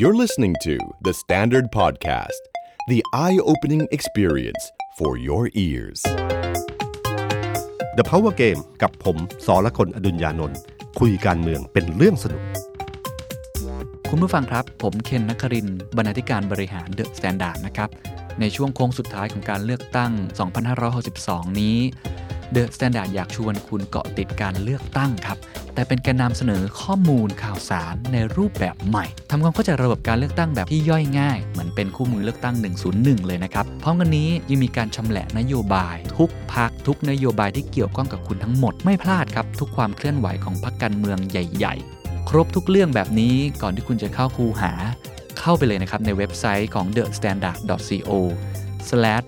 You're listening to The Standard Podcast, the eye opening experience for your ears. The Power Game กับผมสอละคนอดุญญานนท์คุยการเมืองเป็นเรื่องสนุก คุณผู้ฟังครับ ผมเคนนักครินทร์บรรณาธิการบริหาร The Standard นะครับ ในช่วงโค้งสุดท้ายของการเลือกตั้ง 2562 นี้ The Standard อยากชวนคุณเกาะติดการเลือกตั้งครับ แต่เป็นการนำเสนอข้อมูลข่าวสารในรูปแบบใหม่ทำความเข้าใจระบบการเลือกตั้งแบบที่ย่อยง่าย เหมือนเป็นคู่มือเลือกตั้ง 101 เลยนะครับพร้อมกันนี้ยังมีการชำแหละนโยบาย ทุกพักทุกนโยบายที่เกี่ยวข้องกับคุณทั้งหมดไม่พลาดครับ ทุกความเคลื่อนไหวของพรรคการเมืองใหญ่ ๆ ครบทุกเรื่องแบบนี้ก่อนที่คุณจะเข้าคูหา เข้าไปเลยนะครับในเว็บไซต์ของ thestandard.co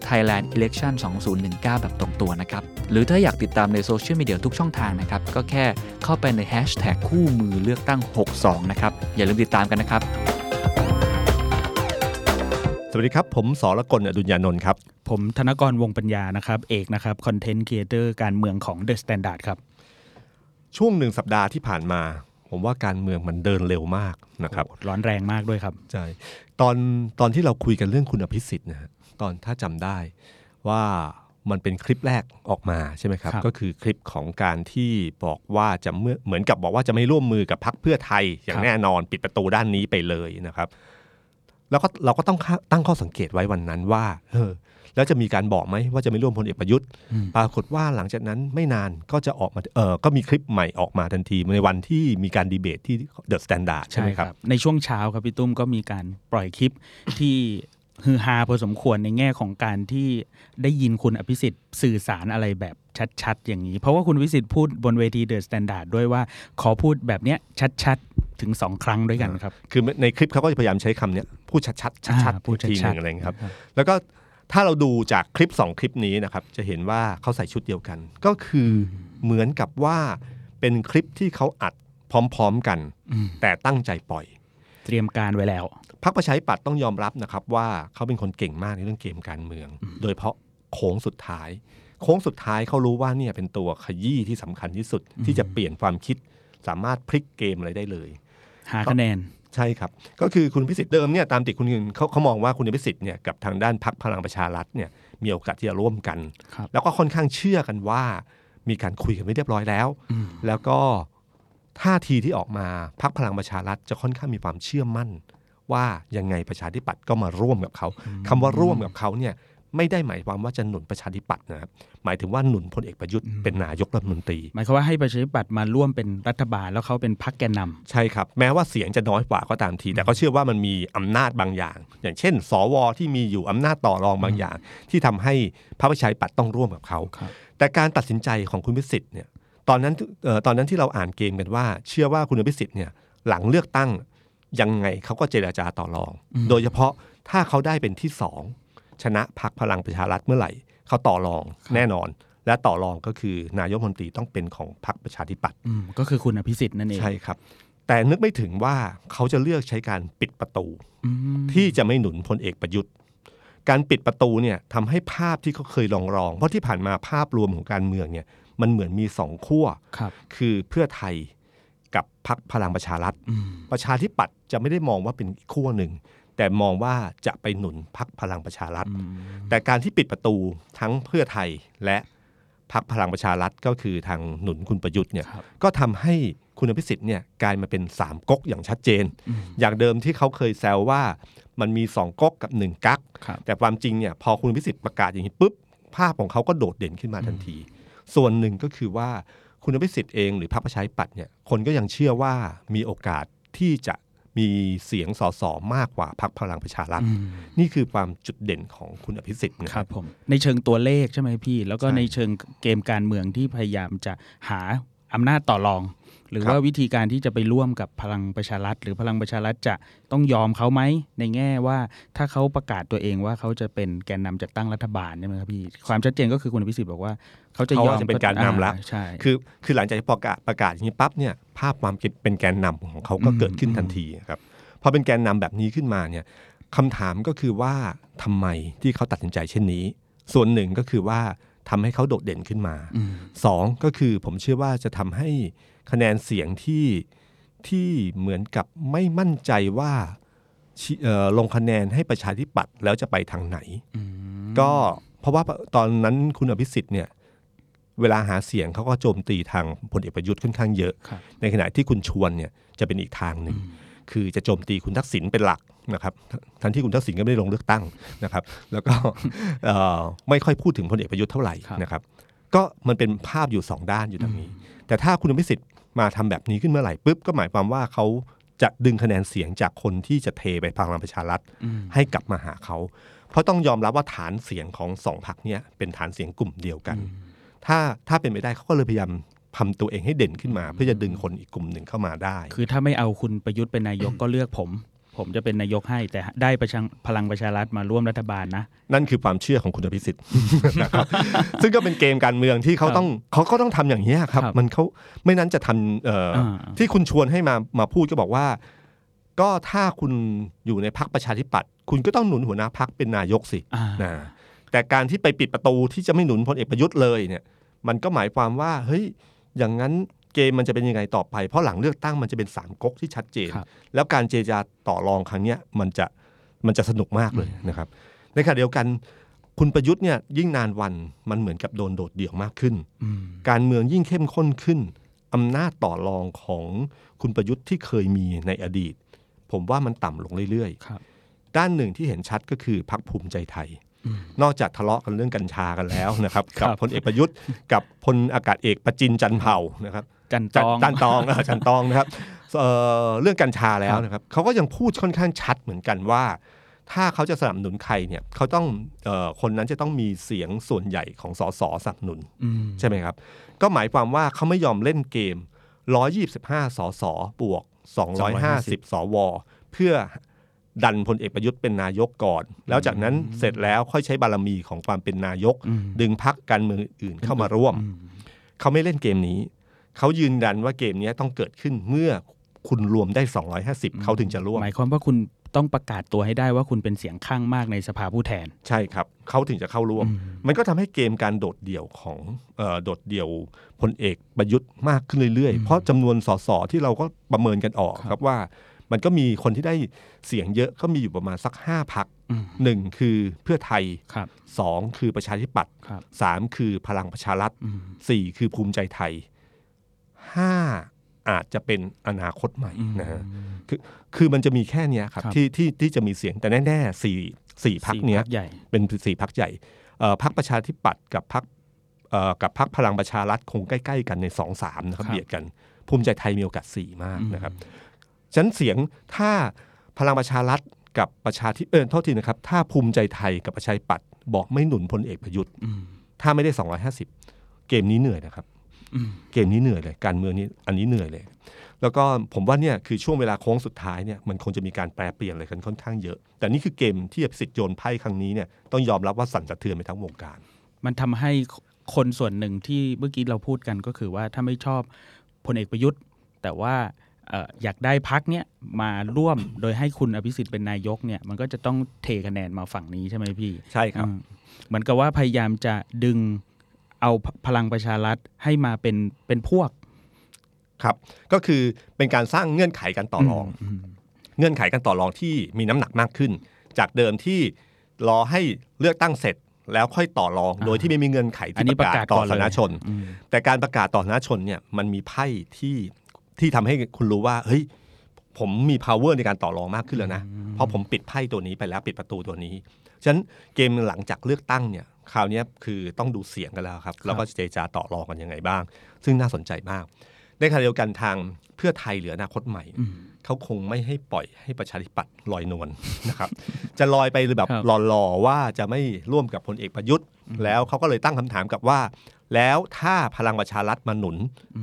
thailandelection2019 แบบตรงตัวนะครับ หรือถ้าอยากติดตามในโซเชียลมีเดียทุกช่องทางนะครับ ก็แค่เข้าไปในแฮชแท็กคู่มือเลือกตั้ง 62 นะครับ อย่าลืมติดตามกันนะครับ สวัสดีครับ ผมสรกลอดุลยานนท์ครับ ผมธนกรวงษ์ปัญญานะครับ เอกนะครับ content creator การเมืองของ The Standard ครับ ช่วงหนึ่งสัปดาห์ที่ผ่านมา ผมว่าการเมืองมันเดินเร็วมากนะครับ ร้อนแรงมากด้วยครับ ใช่ ตอนตอนที่เราคุยกันเรื่องคุณอภิสิทธิ์นะฮะ ตอนถ้าจำได้ว่ามันเป็นคลิปแรกออกมาใช่ไหมครับครับ ก็คือคลิปของการที่บอกว่าจะเมื่อเหมือนกับบอกว่าจะไม่ร่วมมือกับพรรคเพื่อไทย อย่างแน่นอนปิดประตูด้านนี้ไปเลยนะครับ แล้วก็เราก็ต้องตั้งข้อสังเกตไว้วันนั้นว่าเออแล้วจะมีการบอกไหมว่าจะไม่ร่วมพลเอกประยุทธ์ ปรากฏว่าหลังจากนั้นไม่นานก็จะออกมาเออก็มีคลิปใหม่ออกมาทันที ในวันที่มีการดีเบตที่เดอะสแตนดาร์ดใช่ไหมครับ ในช่วงเช้าครับพี่ตุ้มก็มีการปล่อยคลิปที่ ฮือฮาพอสมควรในแง่ของการที่ได้ยินคุณอภิสิทธิ์สื่อสารอะไรแบบชัดๆ อย่างนี้ เพราะว่าคุณอภิสิทธิ์พูดบนเวที The Standard ด้วยว่าขอพูดแบบเนี้ยชัดๆ ถึงสองครั้งด้วยกันครับ คือในคลิปเขาก็จะพยายามใช้คำเนี้ยพูดชัดๆชัดอ่าๆพูดชัดๆทีหนึ่งอะไรอย่างเงี้ยครับ แล้วก็ถ้าเราดูจากคลิป 2 คลิปนี้นะครับ จะเห็นว่าเขาใส่ชุดเดียวกัน ก็คือเหมือนกับว่าเป็นคลิปที่เขาอัดพร้อม ๆกัน แต่ตั้งใจปล่อยเตรียมการไว้แล้วพรรคประชาธิปัตย์ต้องยอมรับนะครับว่าเขาเป็นคนเก่งมากในเรื่องเกมการเมือง โดยเฉพาะโค้งสุดท้าย โค้งสุดท้ายเขารู้ว่าเนี่ยเป็นตัวขยี้ที่สำคัญที่สุดที่จะเปลี่ยนความคิดสามารถพลิกเกมอะไรได้เลย หาคะแนนใช่ครับ ก็คือคุณพิสิทธิ์เดิมเนี่ยตามติดคุณเงินเขาเขามองว่าคุณพิสิทธิ์เนี่ยกับทางด้านพักพลังประชารัฐเนี่ยมีโอกาสที่จะร่วมกันครับแล้วก็ค่อนข้างเชื่อกันว่า มีการคุยกันไม่เรียบร้อยแล้ว แล้วก็ ท่าทีที่ออกมาพักพลังประชารัฐจะค่อนข้างมีความเชื่อมั่น ว่ายังไงประชาธิปัตย์ก็มาร่วมกับเขาคำว่าร่วมกับเขาเนี่ยไม่ได้หมายความว่าจะหนุนประชาธิปัตย์นะครับหมายถึงว่าหนุนพลเอกประยุทธ์เป็นนายกรัฐมนตรี หมายความว่าให้ประชาธิปัตย์มาร่วมเป็นรัฐบาลแล้วเขาเป็นพรรคแกนนำใช่ครับ แม้ว่าเสียงจะน้อยกว่าก็ตามที แต่ก็เชื่อว่ามันมีอำนาจบางอย่าง อย่างเช่น สวที่มีอยู่อำนาจต่อรองบางอย่าง ที่ทำให้พระประชาธิปัตย์ต้องร่วมกับเขาครับแต่การตัดสินใจของคุณพิสิทธิ์เนี่ย ตอนนั้นเอ่อตอนนั้นที่เราอ่านเกมกันว่า เชื่อว่าคุณพิสิทธิ์เนี่ยหลังเลือกตั้งยังไงเขาก็เจราจาต่อรอง โดยเฉพาะถ้าเขาได้เป็นที่สองชนะพักพลังประชารัฐเมื่อไหร่เขาต่อรองแน่นอน และต่อรองก็คือนายกรัฐมนตรีต้องเป็นของพรรคประชาธิปัตย์อืมก็คือคุณอภิสิทธิ์นั่นเองใช่ครับ แต่นึกไม่ถึงว่าเขาจะเลือกใช้การปิดประตูอืมที่จะไม่หนุนพลเอกประยุทธ์ การปิดประตูเนี่ยทำให้ภาพที่เขาเคยลองรองๆเพราะที่ผ่านมาภาพรวมของการเมืองเนี่ย มันเหมือนมีสองขั้วครับคือเพื่อไทยกับพรรคพลังประชารัฐอืมประชาธิปัตย์จะไม่ได้มองว่าเป็นอีกขั้วหนึ่ง แต่มองว่าจะไปหนุนพรรคพลังประชารัฐ แต่การที่ปิดประตูทั้งเพื่อไทยและพรรคพลังประชารัฐก็คือทางหนุนคุณประยุทธ์เนี่ยครับก็ทำให้คุณอภิสิทธิ์เนี่ยกลายมาเป็นสามก๊กอย่างชัดเจน อย่างเดิมที่เขาเคยแซวว่ามันมีสองก๊กกับหนึ่งกักครับแต่ความจริงเนี่ยพอคุณอภิสิทธิ์ประกาศอย่างนี้ปุ๊บภาพของเขาก็โดดเด่นขึ้นมาทันที ส่วนหนึ่งก็คือว่าคุณอภิสิทธิ์เองหรือพรรคประชาธิปัตย์เนี่ยคนก็ยังเชื่อว่ามีโอกาสที่จะมีเสียงสสมากกว่าพรรคพลังประชารัฐนี่คือความจุดเด่นของคุณอภิสิทธิ์นะคครัรับบผมในเชิงตัวเลขใช่ไหมพี่ แล้วก็ใช่ในเชิงเกมการเมืองที่พยายามจะหาอำนาจต่อรอง หรือครับว่าวิธีการที่จะไปร่วมกับพลังประชารัฐ หรือพลังประชารัฐจะต้องยอมเขาไหมในแง่ว่าถ้าเขาประกาศตัวเองว่าเขาจะเป็นแกนนำจัดตั้งรัฐบาลใช่ไหมครับพี่ความชัดเจนก็คือคุณอภิสิทธิ์บอกว่า เขาจะเขายอมจะเป็นการนำละอ่าใช่คือคือหลังจากที่ประกาศประกาศอย่างนี้ปั๊บเนี่ยภาพความเป็นแกนนำของเขาก็เกิดขึ้นทันทีครับพอเป็นแกนนำแบบนี้ขึ้นมาเนี่ยคำถามก็คือว่าทำไมที่เขาตัดสินใจเช่นนี้ ส่วนหนึ่งก็คือว่า ทำให้เขาโดดเด่นขึ้นมาสองก็คือผมเชื่อว่าจะทำให้คะแนนเสียงที่ที่เหมือนกับไม่มั่นใจว่าชิเอ่อลงคะแนนให้ประชาธิปัตย์แล้วจะไปทางไหนอืมก็เพราะว่าตอนนั้นคุณอภิสิทธิ์เนี่ยเวลาหาเสียงเขาก็โจมตีทางพลเอกประยุทธ์ค่อนข้างเยอะครับในขณะที่คุณชวนเนี่ยจะเป็นอีกทางหนึ่ง คือจะโจมตีคุณทักษิณเป็นหลัก นะครับทั้งที่คุณทักษิณก็ไม่ได้ลงเลือกตั้งนะครับ แล้วก็เอ่อไม่ค่อยพูดถึงพลเอกประยุทธ์เท่าไหร่ครับนะครับ ก็มันเป็นภาพอยู่สองด้านอยู่ตรงนี้ แต่ถ้าคุณอภิสิทธิ์มาทำแบบนี้ขึ้นเมื่อไหร่ปุ๊บก็หมายความว่าเขาจะดึงคะแนนเสียงจากคนที่จะเทไปพลังประชารัฐอืมให้กลับมาหาเขา เพราะต้องยอมรับว่าฐานเสียงของสองพรรคเนี้ยเป็นฐานเสียงกลุ่มเดียวกัน ถ้าถ้าเป็นไปได้เขาก็เลยพยายามทำตัวเองให้เด่นขึ้นมา เพื่อจะดึงคนอีกกลุ่มหนึ่งเข้ามาได้ คือถ้าไม่เอาคุณประยุทธ์เป็นนายกก็เลือกผม ผมจะเป็นนายกให้แต่ได้ประชังพลังประชารัฐมาร่วมรัฐบาลนะ นั่นคือความเชื่อของคุณอภิสิทธิ์นะครับซึ่งก็เป็นเกมการเมืองที่เขาต้องเขาก็ต้องทำอย่างนี้ยครับครับ มันเขาไม่นั้นจะทำเอ่ออาที่คุณชวนให้มามาพูดก็บอกว่า ก็ถ้าคุณอยู่ในพักประชาธิปัตย์คุณก็ต้องหนุนหัวหน้าพักเป็นนายกสิอ่านะแต่การที่ไปปิดประตูที่จะไม่หนุนพลเอกประยุทธ์เลยเนี่ย มันก็หมายความว่าเฮ้ยอย่างนั้น เกมมันจะเป็นยังไงต่อไป เพราะหลังเลือกตั้งมันจะเป็นสามก๊กที่ชัดเจนครับแล้วการเจรจาต่อรองครั้งเนี้ยมันจะมันจะสนุกมากเลยนะครับ ในขณะเดียวกันคุณประยุทธ์เนี่ยยิ่งนานวันมันเหมือนกับโดนโดดเดี่ยวมากขึ้นอืมการเมืองยิ่งเข้มข้นขึ้นอำนาจต่อรองของคุณประยุทธ์ที่เคยมีในอดีต ผมว่ามันต่ำลงเรื่อยครับๆด้านหนึ่งที่เห็นชัดก็คือพักภูมิใจไทยอืมนอกจากทะเลาะกันเรื่องกัญชากันแล้วนะครับครักับพลเอกประยุทธ์กับพลอากาศเอกประจินจันทร์เผ่านะครับ จันตจันองจันตองเออจันตองนะครับเอ่อเรื่องกัญชาแล้วครับนะครับเขาก็ยังพูดค่อนข้างชัดเหมือนกันว่า ถ้าเขาจะสนับสนุนใครเนี่ยเขาต้องเออคนนั้นจะต้องมีเสียงส่วนใหญ่ของสสสนับสนุนอืมใช่ไหมครับ ก็หมายความว่าเขาไม่ยอมเล่นเกม 125 สสบวก 250 สว เพื่อดันพลเอกประยุทธ์เป็นนายกก่อน แล้วจากนั้นเสร็จแล้วค่อยใช้บารมีของความเป็นนายกอืมดึงพักการเมืองอื่นเข้ามาร่วมอืมเขาไม่เล่นเกมนี้ เขายืนยันว่าเกมนี้ต้องเกิดขึ้นเมื่อคุณรวมได้ 250 เขาถึงจะร่วม หมายความว่าคุณต้องประกาศตัวให้ได้ว่าคุณเป็นเสียงข้างมากในสภาผู้แทน ใช่ครับ เขาถึงจะเข้าร่วมอืมมันก็ทำให้เกมการโดดเดี่ยวของเออโดดเดี่ยวพลเอกประยุทธ์มากขึ้นเรื่อยๆ เพราะจำนวนสสที่เราก็ประเมินกันออกครับว่า มันก็มีคนที่ได้เสียงเยอะก็มีอยู่ประมาณสักห้าพักอืมหนึ่งคือเพื่อไทยครับสองคือประชาธิปัตย์ครับสามคือพลังประชารัฐอืมสี่คือภูมิใจไทย ห้าอาจจะเป็นอนาคตใหม่นะฮะคือคือมันจะมีแค่เนี้ยครับครับที่ที่ที่จะมีเสียงแต่แน่ๆสี่สี่พักสี่เนี้ยพรรคใหญ่เป็นสี่พักใหญ่เอ่อพักประชาธิปัตย์กับพักกับพักพลังประชารัฐคงใกล้ ๆ กันในสองสามนะครับครับเบียดกันภูมิใจไทยมีโอกาสสี่มากนะครับฉะนั้นเสียงถ้าพลังประชารัฐกับประชาธิเออโทษทีนะครับ ถ้าภูมิใจไทยกับประชาธิปัตย์บอกไม่หนุนพลเอกประยุทธ์อืมถ้าไม่ได้ 250 เกมนี้เหนื่อยนะครับอืม เกมนี้เหนื่อยเลย การเมืองนี้อันนี้เหนื่อยเลย แล้วก็ผมว่าเนี่ยคือช่วงเวลาโค้งสุดท้ายเนี่ยมันคงจะมีการแปรเปลี่ยนอะไรกันค่อนข้างเยอะ แต่นี่คือเกมที่อภิสิทธิ์โยนไพ่ครั้งนี้เนี่ยต้องยอมรับว่าสั่นสะเทือนไปทั้งวงการ มันทำให้คนส่วนหนึ่งที่เมื่อกี้เราพูดกันก็คือว่าถ้าไม่ชอบพลเอกประยุทธ์ แต่ว่าเอ่ออยากได้พักเนี้ยมาร่วมโดยให้คุณอภิสิทธิ์เป็นนายกเนี่ยมันก็จะต้องเทคะแนนมาฝั่งนี้ใช่ไหมพี่ ใช่ครับอืมเหมือนกับว่าพยายามจะดึง เอาพพลังประชารัฐให้มาเป็นเป็นพวกครับ ก็คือเป็นการสร้างเงื่อนไขการต่อรองมเงื่อนไขการต่อรองที่มีน้ำหนักมากขึ้น จากเดิมที่รอให้เลือกตั้งเสร็จแล้วค่อยต่อรองอ่าโดยที่ไม่มีเงื่อนไขอันที่นี้ประกาศต่อประกาศก่อนเลยสาธารณชนอืมแต่การประกาศต่อสาธารณชนเนี่ยมันมีไพ่ที่ที่ทำให้คุณรู้ว่าเฮ้ยผมมี power ในการต่อรองมากขึ้นแล้วนะ เพราะผมปิดไพ่ตัวนี้ไปแล้วปิดประตูตัวนี้ ฉะนั้นเกมหลังจากเลือกตั้งเนี่ย คราวเนี้ยคือต้องดูเสียงกันแล้วครับ แล้วก็เจรจาต่อรองกันยังไงบ้าง ซึ่งน่าสนใจมาก ในขณะเดียวกันทางเพื่อไทยหรืออนาคตใหม่อืมเขาคงไม่ให้ปล่อยให้ประชาธิปัตย์ลอยนวลนะครับ จะลอยไปแบบครับหล่อๆว่าจะไม่ร่วมกับพลเอกประยุทธ์ แล้วเขาก็เลยตั้งคำถามกับว่า แล้วถ้าพลังประชารัฐมาหนุน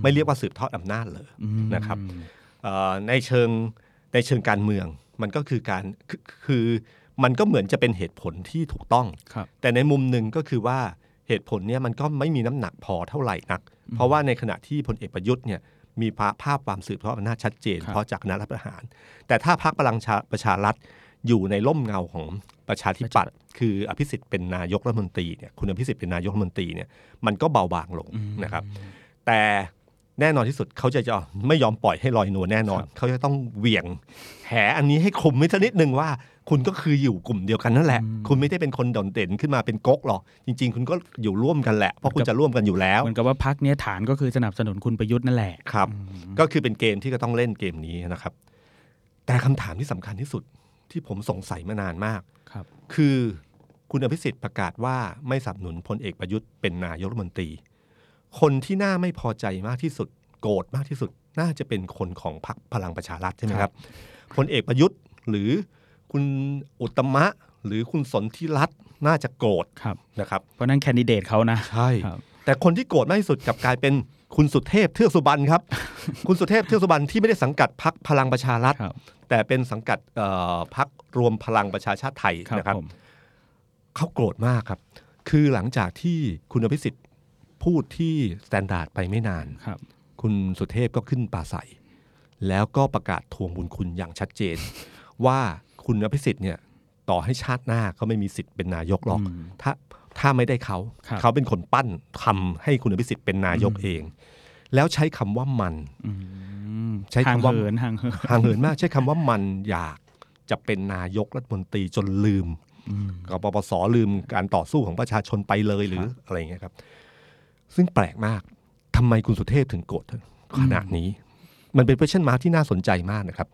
ไม่เรียกว่าสืบทอดอำนาจเลยอืมนะครับเอ่อในเชิงในเชิงการเมืองมันก็คือการคือคือ มันก็เหมือนจะเป็นเหตุผลที่ถูกต้องครับแต่ในมุมหนึ่งก็คือว่าเหตุผลเนี่ยมันก็ไม่มีน้ำหนักพอเท่าไหร่นัก เพราะว่าในขณะที่พลเอกประยุทธ์เนี่ยมีภาภาพความสืบทอดอำนาจชัดเจนครับเพราะจากการรัฐประหาร แต่ถ้าพรรคพลังชาประชารัฐอยู่ในร่มเงาของประชาธิปัตย์คืออภิสิทธิ์เป็นนายกรัฐมนตรีเนี่ยคุณอภิสิทธิ์เป็นนายกรัฐมนตรีเนี่ยมันก็เบาบางลงนะครับ แต่ แน่นอนที่สุดเขาจะจะไม่ยอมปล่อยให้ลอยนวลแน่นอน เขาจะต้องเหวี่ยง แหอันนี้ให้คลุมไว้สักนิดนึงว่า คุณก็คืออยู่กลุ่มเดียวกันนั่นแหละ คุณไม่ได้เป็นคนโดดเด่นขึ้นมาเป็นก๊กหรอกจริง ๆ คุณก็อยู่ร่วมกันแหละ เพราะคุณจะร่วมกันอยู่แล้วเหมือนกับว่าพักเนี้ยฐานก็คือสนับสนุนคุณประยุทธ์นั่นแหละครับ ก็คือเป็นเกมที่ก็ต้องเล่นเกมนี้นะครับ แต่คำถามที่สำคัญที่สุดที่ผมสงสัยมานานมากครับ คือคุณอภิสิทธิ์ประกาศว่าไม่สนับสนุนพลเอกประยุทธ์เป็นนายกรัฐมนตรี คนที่น่าไม่พอใจมากที่สุด โกรธมากที่สุด น่าจะเป็นคนของพรรคพลังประชารัฐใช่ไหมครับพลเอกประยุทธ์หรือคุณอุตตม หรือคุณสนธิรัตน์น่าจะโกรธครับนะครับ เพราะนั่นแคนดิเดตเขานะใช่ครับแต่คนที่โกรธมากที่สุดกลับกลายเป็นคุณสุเทพเทือกสุบรรณครับ คุณสุเทพเทือกสุบรรณที่ไม่ได้สังกัดพรรคพลังประชารัฐครับแต่เป็นสังกัดเอ่อพรรครวมพลังประชาชาติไทยครับนะครับผมเขาโกรธมากครับ คือหลังจากที่คุณอภิสิทธิ์ พูดที่ Standard ไปไม่นานครับ คุณสุเทพก็ขึ้นปราศรัยแล้วก็ประกาศทวงบุญคุณอย่างชัดเจน ว่าคุณอภิสิทธิ์เนี่ยต่อให้ชาติหน้าก็ไม่มีสิทธิ์เป็นนายกหรอกอืมถ้าถ้าไม่ได้เขา ครับเขาเป็นคนปั้นทำให้คุณอภิสิทธิ์เป็นนายกเอง แล้วใช้คำว่ามันอืมใช้คำว่าห่างเหินห่างเหิน ห่างเหินมากใช้คำว่ามันอยากจะเป็นนายกรัฐมนตรีจนลืมอืมกปปสลืมการต่อสู้ของประชาชนไปเลยหรืออะไรอย่างเงี้ยครับ ซึ่งแปลกมากทำไมคุณสุเทพถึงโกรธขนาดนี้ มันเป็น question mark ที่น่าสนใจมากนะครับ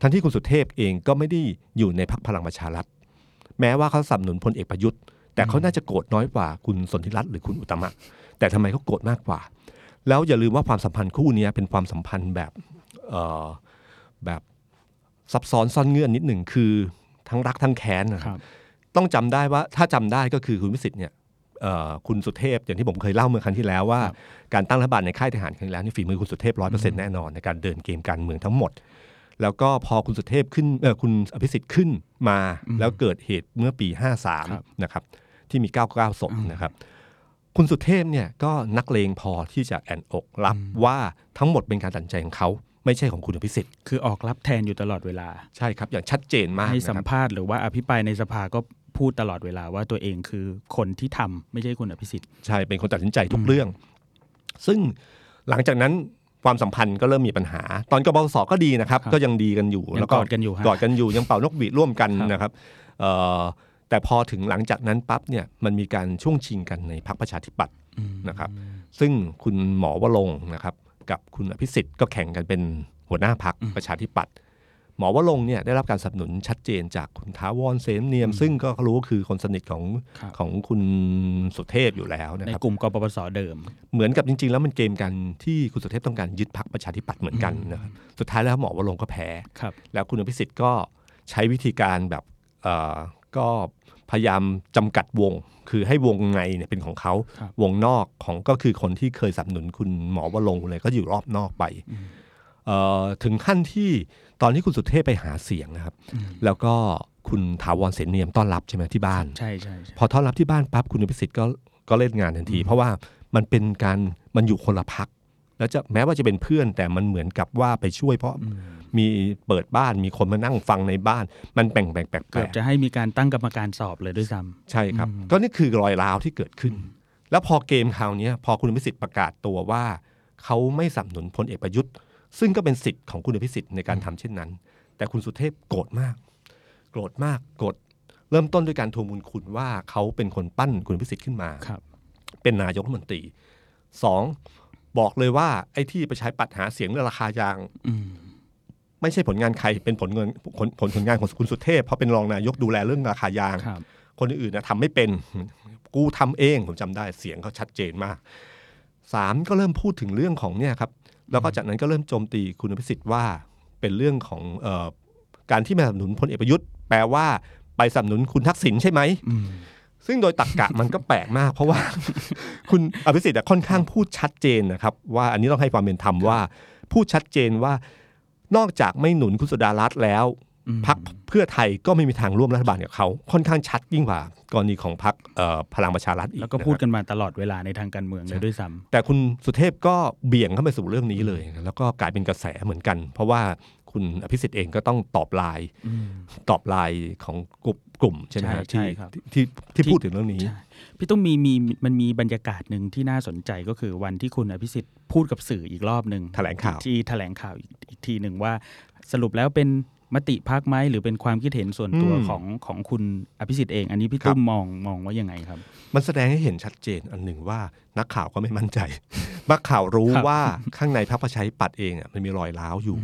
ทั้งที่คุณสุเทพเองก็ไม่ได้อยู่ในพรรคพลังประชารัฐ แม้ว่าเขาสนับสนุนพลเอกประยุทธ์ แต่เขาน่าจะโกรธน้อยกว่าคุณสนธิรัตน์หรือคุณอุตตมะ แต่ทำไมเขาโกรธมากกว่า แล้วอย่าลืมว่าความสัมพันธ์คู่เนี้ยเป็นความสัมพันธ์แบบเอ่อแบบซับซ้อนซ่อนเงื่อนนิดหนึ่งคือทั้งรักทั้งแค้นนะครับต้องจำได้ว่าถ้าจำได้ก็คือคุณวิสิทธิ์เนี่ยเอ่อ คุณสุเทพอย่างที่ผมเคยเล่าเมื่อครั้งที่แล้วว่าครับการตั้งรัฐบาลในค่ายทหารครั้งที่แล้วนี่ฝีมือคุณสุเทพร้อยเปอร์เซ็นต์แน่นอนในการเดินเกมการเมืองทั้งหมด แล้วก็พอคุณสุเทพขึ้นเออคุณอภิสิทธิ์ขึ้นมาแล้วเกิดเหตุเมื่อปีครับ53นะครับที่มี 99ศพนะครับคุณสุเทพเนี่ยก็นักเลงพอที่จะแอนอกรับว่าทั้งหมดเป็นการตัดสินใจของเขาไม่ใช่ของคุณอภิสิทธิ์คือออกรับแทนอยู่ตลอดเวลา ใช่ครับ อย่างชัดเจนมากให้นะสัคมรับภาษณ์หรือว่าอภิปรายในสภาก็ พูดตลอดเวลาว่าตัวเองคือคนที่ทำไม่ใช่คุณอภิสิทธิ์ใช่เป็นคนตัดสินใจทุกเรื่อง ซึ่งหลังจากนั้นความสัมพันธ์ก็เริ่มมีปัญหา ตอนกบพศก็ดีนะครับครับ ก็ยังดีกันอยู่ยังแล้วก็กอดกันอยู่ฮะกอดกันอยู่ยังเป่านกหวีดร่วมกันครับนะครับเอ่อแต่พอถึงหลังจากนั้นปั๊บเนี่ยมันมีการช่วงชิงกันในพรรคประชาธิปัตย์นะครับ ซึ่งคุณหมอวรงค์นะครับ กับคุณอภิสิทธิ์ก็แข่งกันเป็นหัวหน้าพรรคประชาธิปัตย์ หมอวรงค์เนี่ยได้รับการสนับสนุนชัดเจนจากคุณท้าวรเสนเนียม ซึ่งก็รู้ว่าคือคนสนิทของครับของคุณสุเทพอยู่แล้วนะในครับกลุ่มกปปสเดิม เหมือนกับจริง ๆ แล้วมันเกมกันที่คุณสุเทพต้องการยึดพรรคประชาธิปัตย์เหมือนกันนะครับสุดท้ายแล้วหมอวรงค์ก็แพ้ครับแล้วคุณอภิสิทธิ์ก็ใช้วิธีการแบบเอ่อก็พยายามจำกัดวง คือให้วงในเนี่ยเป็นของเขาครับวงนอกของก็คือคนที่เคยสนับสนุนคุณหมอวรงค์เลยก็อยู่รอบนอกไปเอ่อถึงขั้นที่ ตอนที่คุณสุเทพไปหาเสียงนะครับ แล้วก็คุณถาวรเสนเนียมต้อนรับใช่ไหมที่บ้านใช่ใช่ใช่พอต้อนรับที่บ้านปั๊บคุณอภิสิทธิ์ก็ก็เล่นงานทันที เพราะว่ามันเป็นการมันอยู่คนละพัก แล้วจะแม้ว่าจะเป็นเพื่อนแต่มันเหมือนกับว่าไปช่วย เพราะมีเปิดบ้านมีคนมานั่งฟังในบ้าน มันแปลงแปลงแปลกเกือบจะให้มีการตั้งกรรมการสอบเลยด้วยซ้ำใช่ครับ ก็นี่คือรอยร้าวที่เกิดขึ้น แล้วพอเกมคราวเนี้ยพอคุณอภิสิทธิ์ประกาศตัวว่าเขาไม่สนับสนุนพลเอกประยุทธ์ ซึ่งก็เป็นสิทธิ์ของคุณอภิสิทธิ์ในการทำเช่นนั้น แต่คุณสุเทพโกรธมาก โกรธมากโกรธเริ่มต้นด้วยการทวงบุญคุณว่าเขาเป็นคนปั้นคุณอภิสิทธิ์ขึ้นมาครับ เป็นนายกรัฐมนตรีสองบอกเลยว่าไอ้ที่ประชาธิปัดหาเสียงเรื่องราคายางอืมไม่ใช่ผลงานใครเป็นผลเงินผลผลผลงานของคุณสุเทพเพราะเป็นรองนายกดูแลเรื่องราคายางครับคนอื่นๆนะทำไม่เป็นกูทำเองผมจำได้เสียงเขาชัดเจนมากสามก็เริ่มพูดถึงเรื่องของเนี่ยครับ แล้วก็จากนั้นก็เริ่มโจมตีคุณอภิสิทธิ์ว่าเป็นเรื่องของเออการที่มาสนับสนุนพลเอกประยุทธ์ แปลว่าไปสนับสนุนคุณทักษิณใช่ไหมอืมซึ่งโดยตักกะมันก็แปลกมาก เพราะว่า คุณอภิสิทธิ์อะค่อนข้างพูดชัดเจนนะครับ ว่าอันนี้ต้องให้ความเป็นธรรมว่า พูดชัดเจนว่านอกจากไม่หนุนคุณสุดารัตน์แล้ว อืมพักเพื่อไทยก็ไม่มีทางร่วมรัฐบาลกับเขาค่อนข้างชัดยิ่งกว่ากรณีของพักพลังประชารัฐอีกแล้วก็พูดนะครับกันมาตลอดเวลาในทางการเมืองเลยด้วยซ้ำแต่คุณสุเทพก็เบี่ยงเข้าไปสู่เรื่องนี้เลย แล้วก็กลายเป็นกระแสเหมือนกัน เพราะว่าคุณอภิสิทธิ์เองก็ต้องตอบไลน์อืมตอบไลน์ของกลุ่มกลุ่มใช่ไหมฮะใช่ที่ใช่ครับที่ที่ที่พูดถึงเรื่องนี้ใช่พี่ตุ้มมีมีมันมีบรรยากาศหนึ่งที่น่าสนใจก็คือวันที่คุณอภิสิทธิ์พูดกับสื่ออีกรอบหนึ่งแถลงข่าวที่แถลงข่าวอีกอีกทีหนึ่งว่าสรุปแล้วเป็น มติพักไหมหรือเป็นความคิดเห็นส่วนตัวอืมของของคุณอภิสิทธิ์เอง อันนี้พี่ครับตุ้มมองมองว่ายังไงครับ มันแสดงให้เห็นชัดเจนอันหนึ่งว่านักข่าวก็ไม่มั่นใจนักข่าวรู้ครับว่าข้างในพรรคประชาธิปัตย์เองอะมันมีรอยร้าวอยู่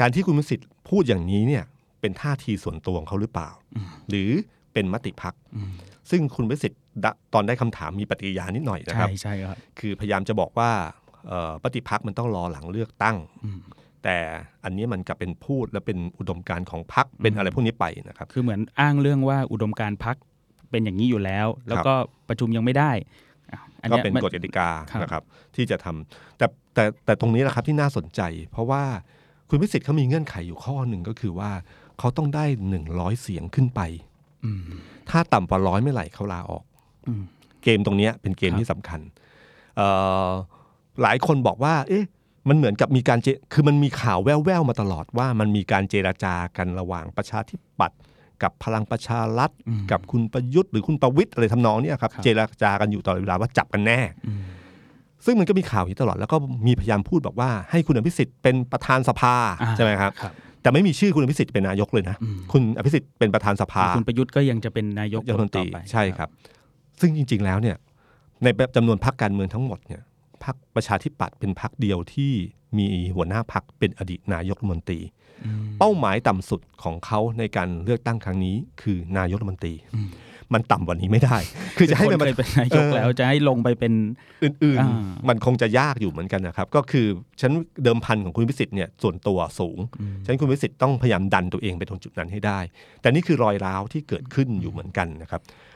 การที่คุณมิสิทธิ์พูดอย่างนี้เนี่ยเป็นท่าทีส่วนตัวของเขาหรือเปล่า หรือเป็นมติพักอืมซึ่งคุณมิสิทธิ์ดะตอนได้คำถามมีปฏิกิริยานิดหน่อยนะคใช่รับใช่ครับคือพยายามจะบอกว่าเอ่อปฏิพักษ์มันต้องรอหลังเลือกตั้งอืม แต่อันนี้มันกลับเป็นพูดและเป็นอุดมการณ์ของพักเป็นอะไรพวกนี้ไปนะครับ คือเหมือนอ้างเรื่องว่าอุดมการณ์พักเป็นอย่างนี้อยู่แล้ว แล้วก็ประชุมยังไม่ได้อะอัก็ยเป็นมักฎกติกาครับนะครับที่จะทำแต่แต่แต่ตรงนี้แหละครับที่น่าสนใจ เพราะว่าคุณพิสิทธิ์เขามีเงื่อนไขอยู่ข้อหนึ่งก็คือว่าเขาต้องได้หนึ่งร้อยเสียงขึ้นไปอืมถ้าต่ำกว่าร้อยไม่ไหร่เขาลาออกอืมเกมตรงเนี้ยเป็นเกมครับที่สำคัญเอ่อหลายคนบอกว่า เอ๊ะ มันเหมือนกับมีการเจคือมันมีข่าวแว่วๆมาตลอดว่ามันมีการเจราจากันระหว่างประชาธิปัตย์กับพลังประชารัฐอืมกับคุณประยุทธ์หรือคุณประวิตยอะไรทำนองเนี้ยครับครับเจราจากันอยู่ตลอดเวลาว่าจับกันแน่อืมซึ่งมันก็มีข่าวอยู่ตลอดแล้วก็มีพยายามพูดบอกว่าให้คุณอภิสิทธิ์เป็นประธานสภาอ่าใช่ไหมครับครับแต่ไม่มีชื่อคุณอภิสิทธิ์เป็นนายกเลยนะอืมคุณอภิสิทธิ์เป็นประธานสภา คุณประยุทธ์ก็ยังจะเป็นนายกรัฐมนตรีต่อไปใช่ครับ ซึ่งจริง ๆ แล้วเนี่ยในจำนวนพรรคการเมืองทั้งหมดเนี่ย พรรคประชาธิปัตย์เป็นพรรคเดียวที่มีหัวหน้าพรรคเป็นอดีตนายกรัฐมนตรีอืมเป้าหมายต่ำสุดของเขาในการเลือกตั้งครั้งนี้ คือนายกรัฐมนตรี มันต่ำกว่านี้ไม่ได้ คือจะให้คมันนเคยเป็นนายกเออแล้วจะให้ลงไปเป็นอื่นอ่าๆมันคงจะยากอยู่เหมือนกันนะครับ ก็คือฉันเดิมพันของคุณพิสิทธิ์เนี่ยส่วนตัวสูงฉะนั้นคุณพิสิทธิ์ต้องพยายามดันตัวเองไปตรงจุดนั้นให้ได้ แต่นี่คือรอยร้าวที่เกิดขึ้นอยู่เหมือนกันนะครับเอ่อ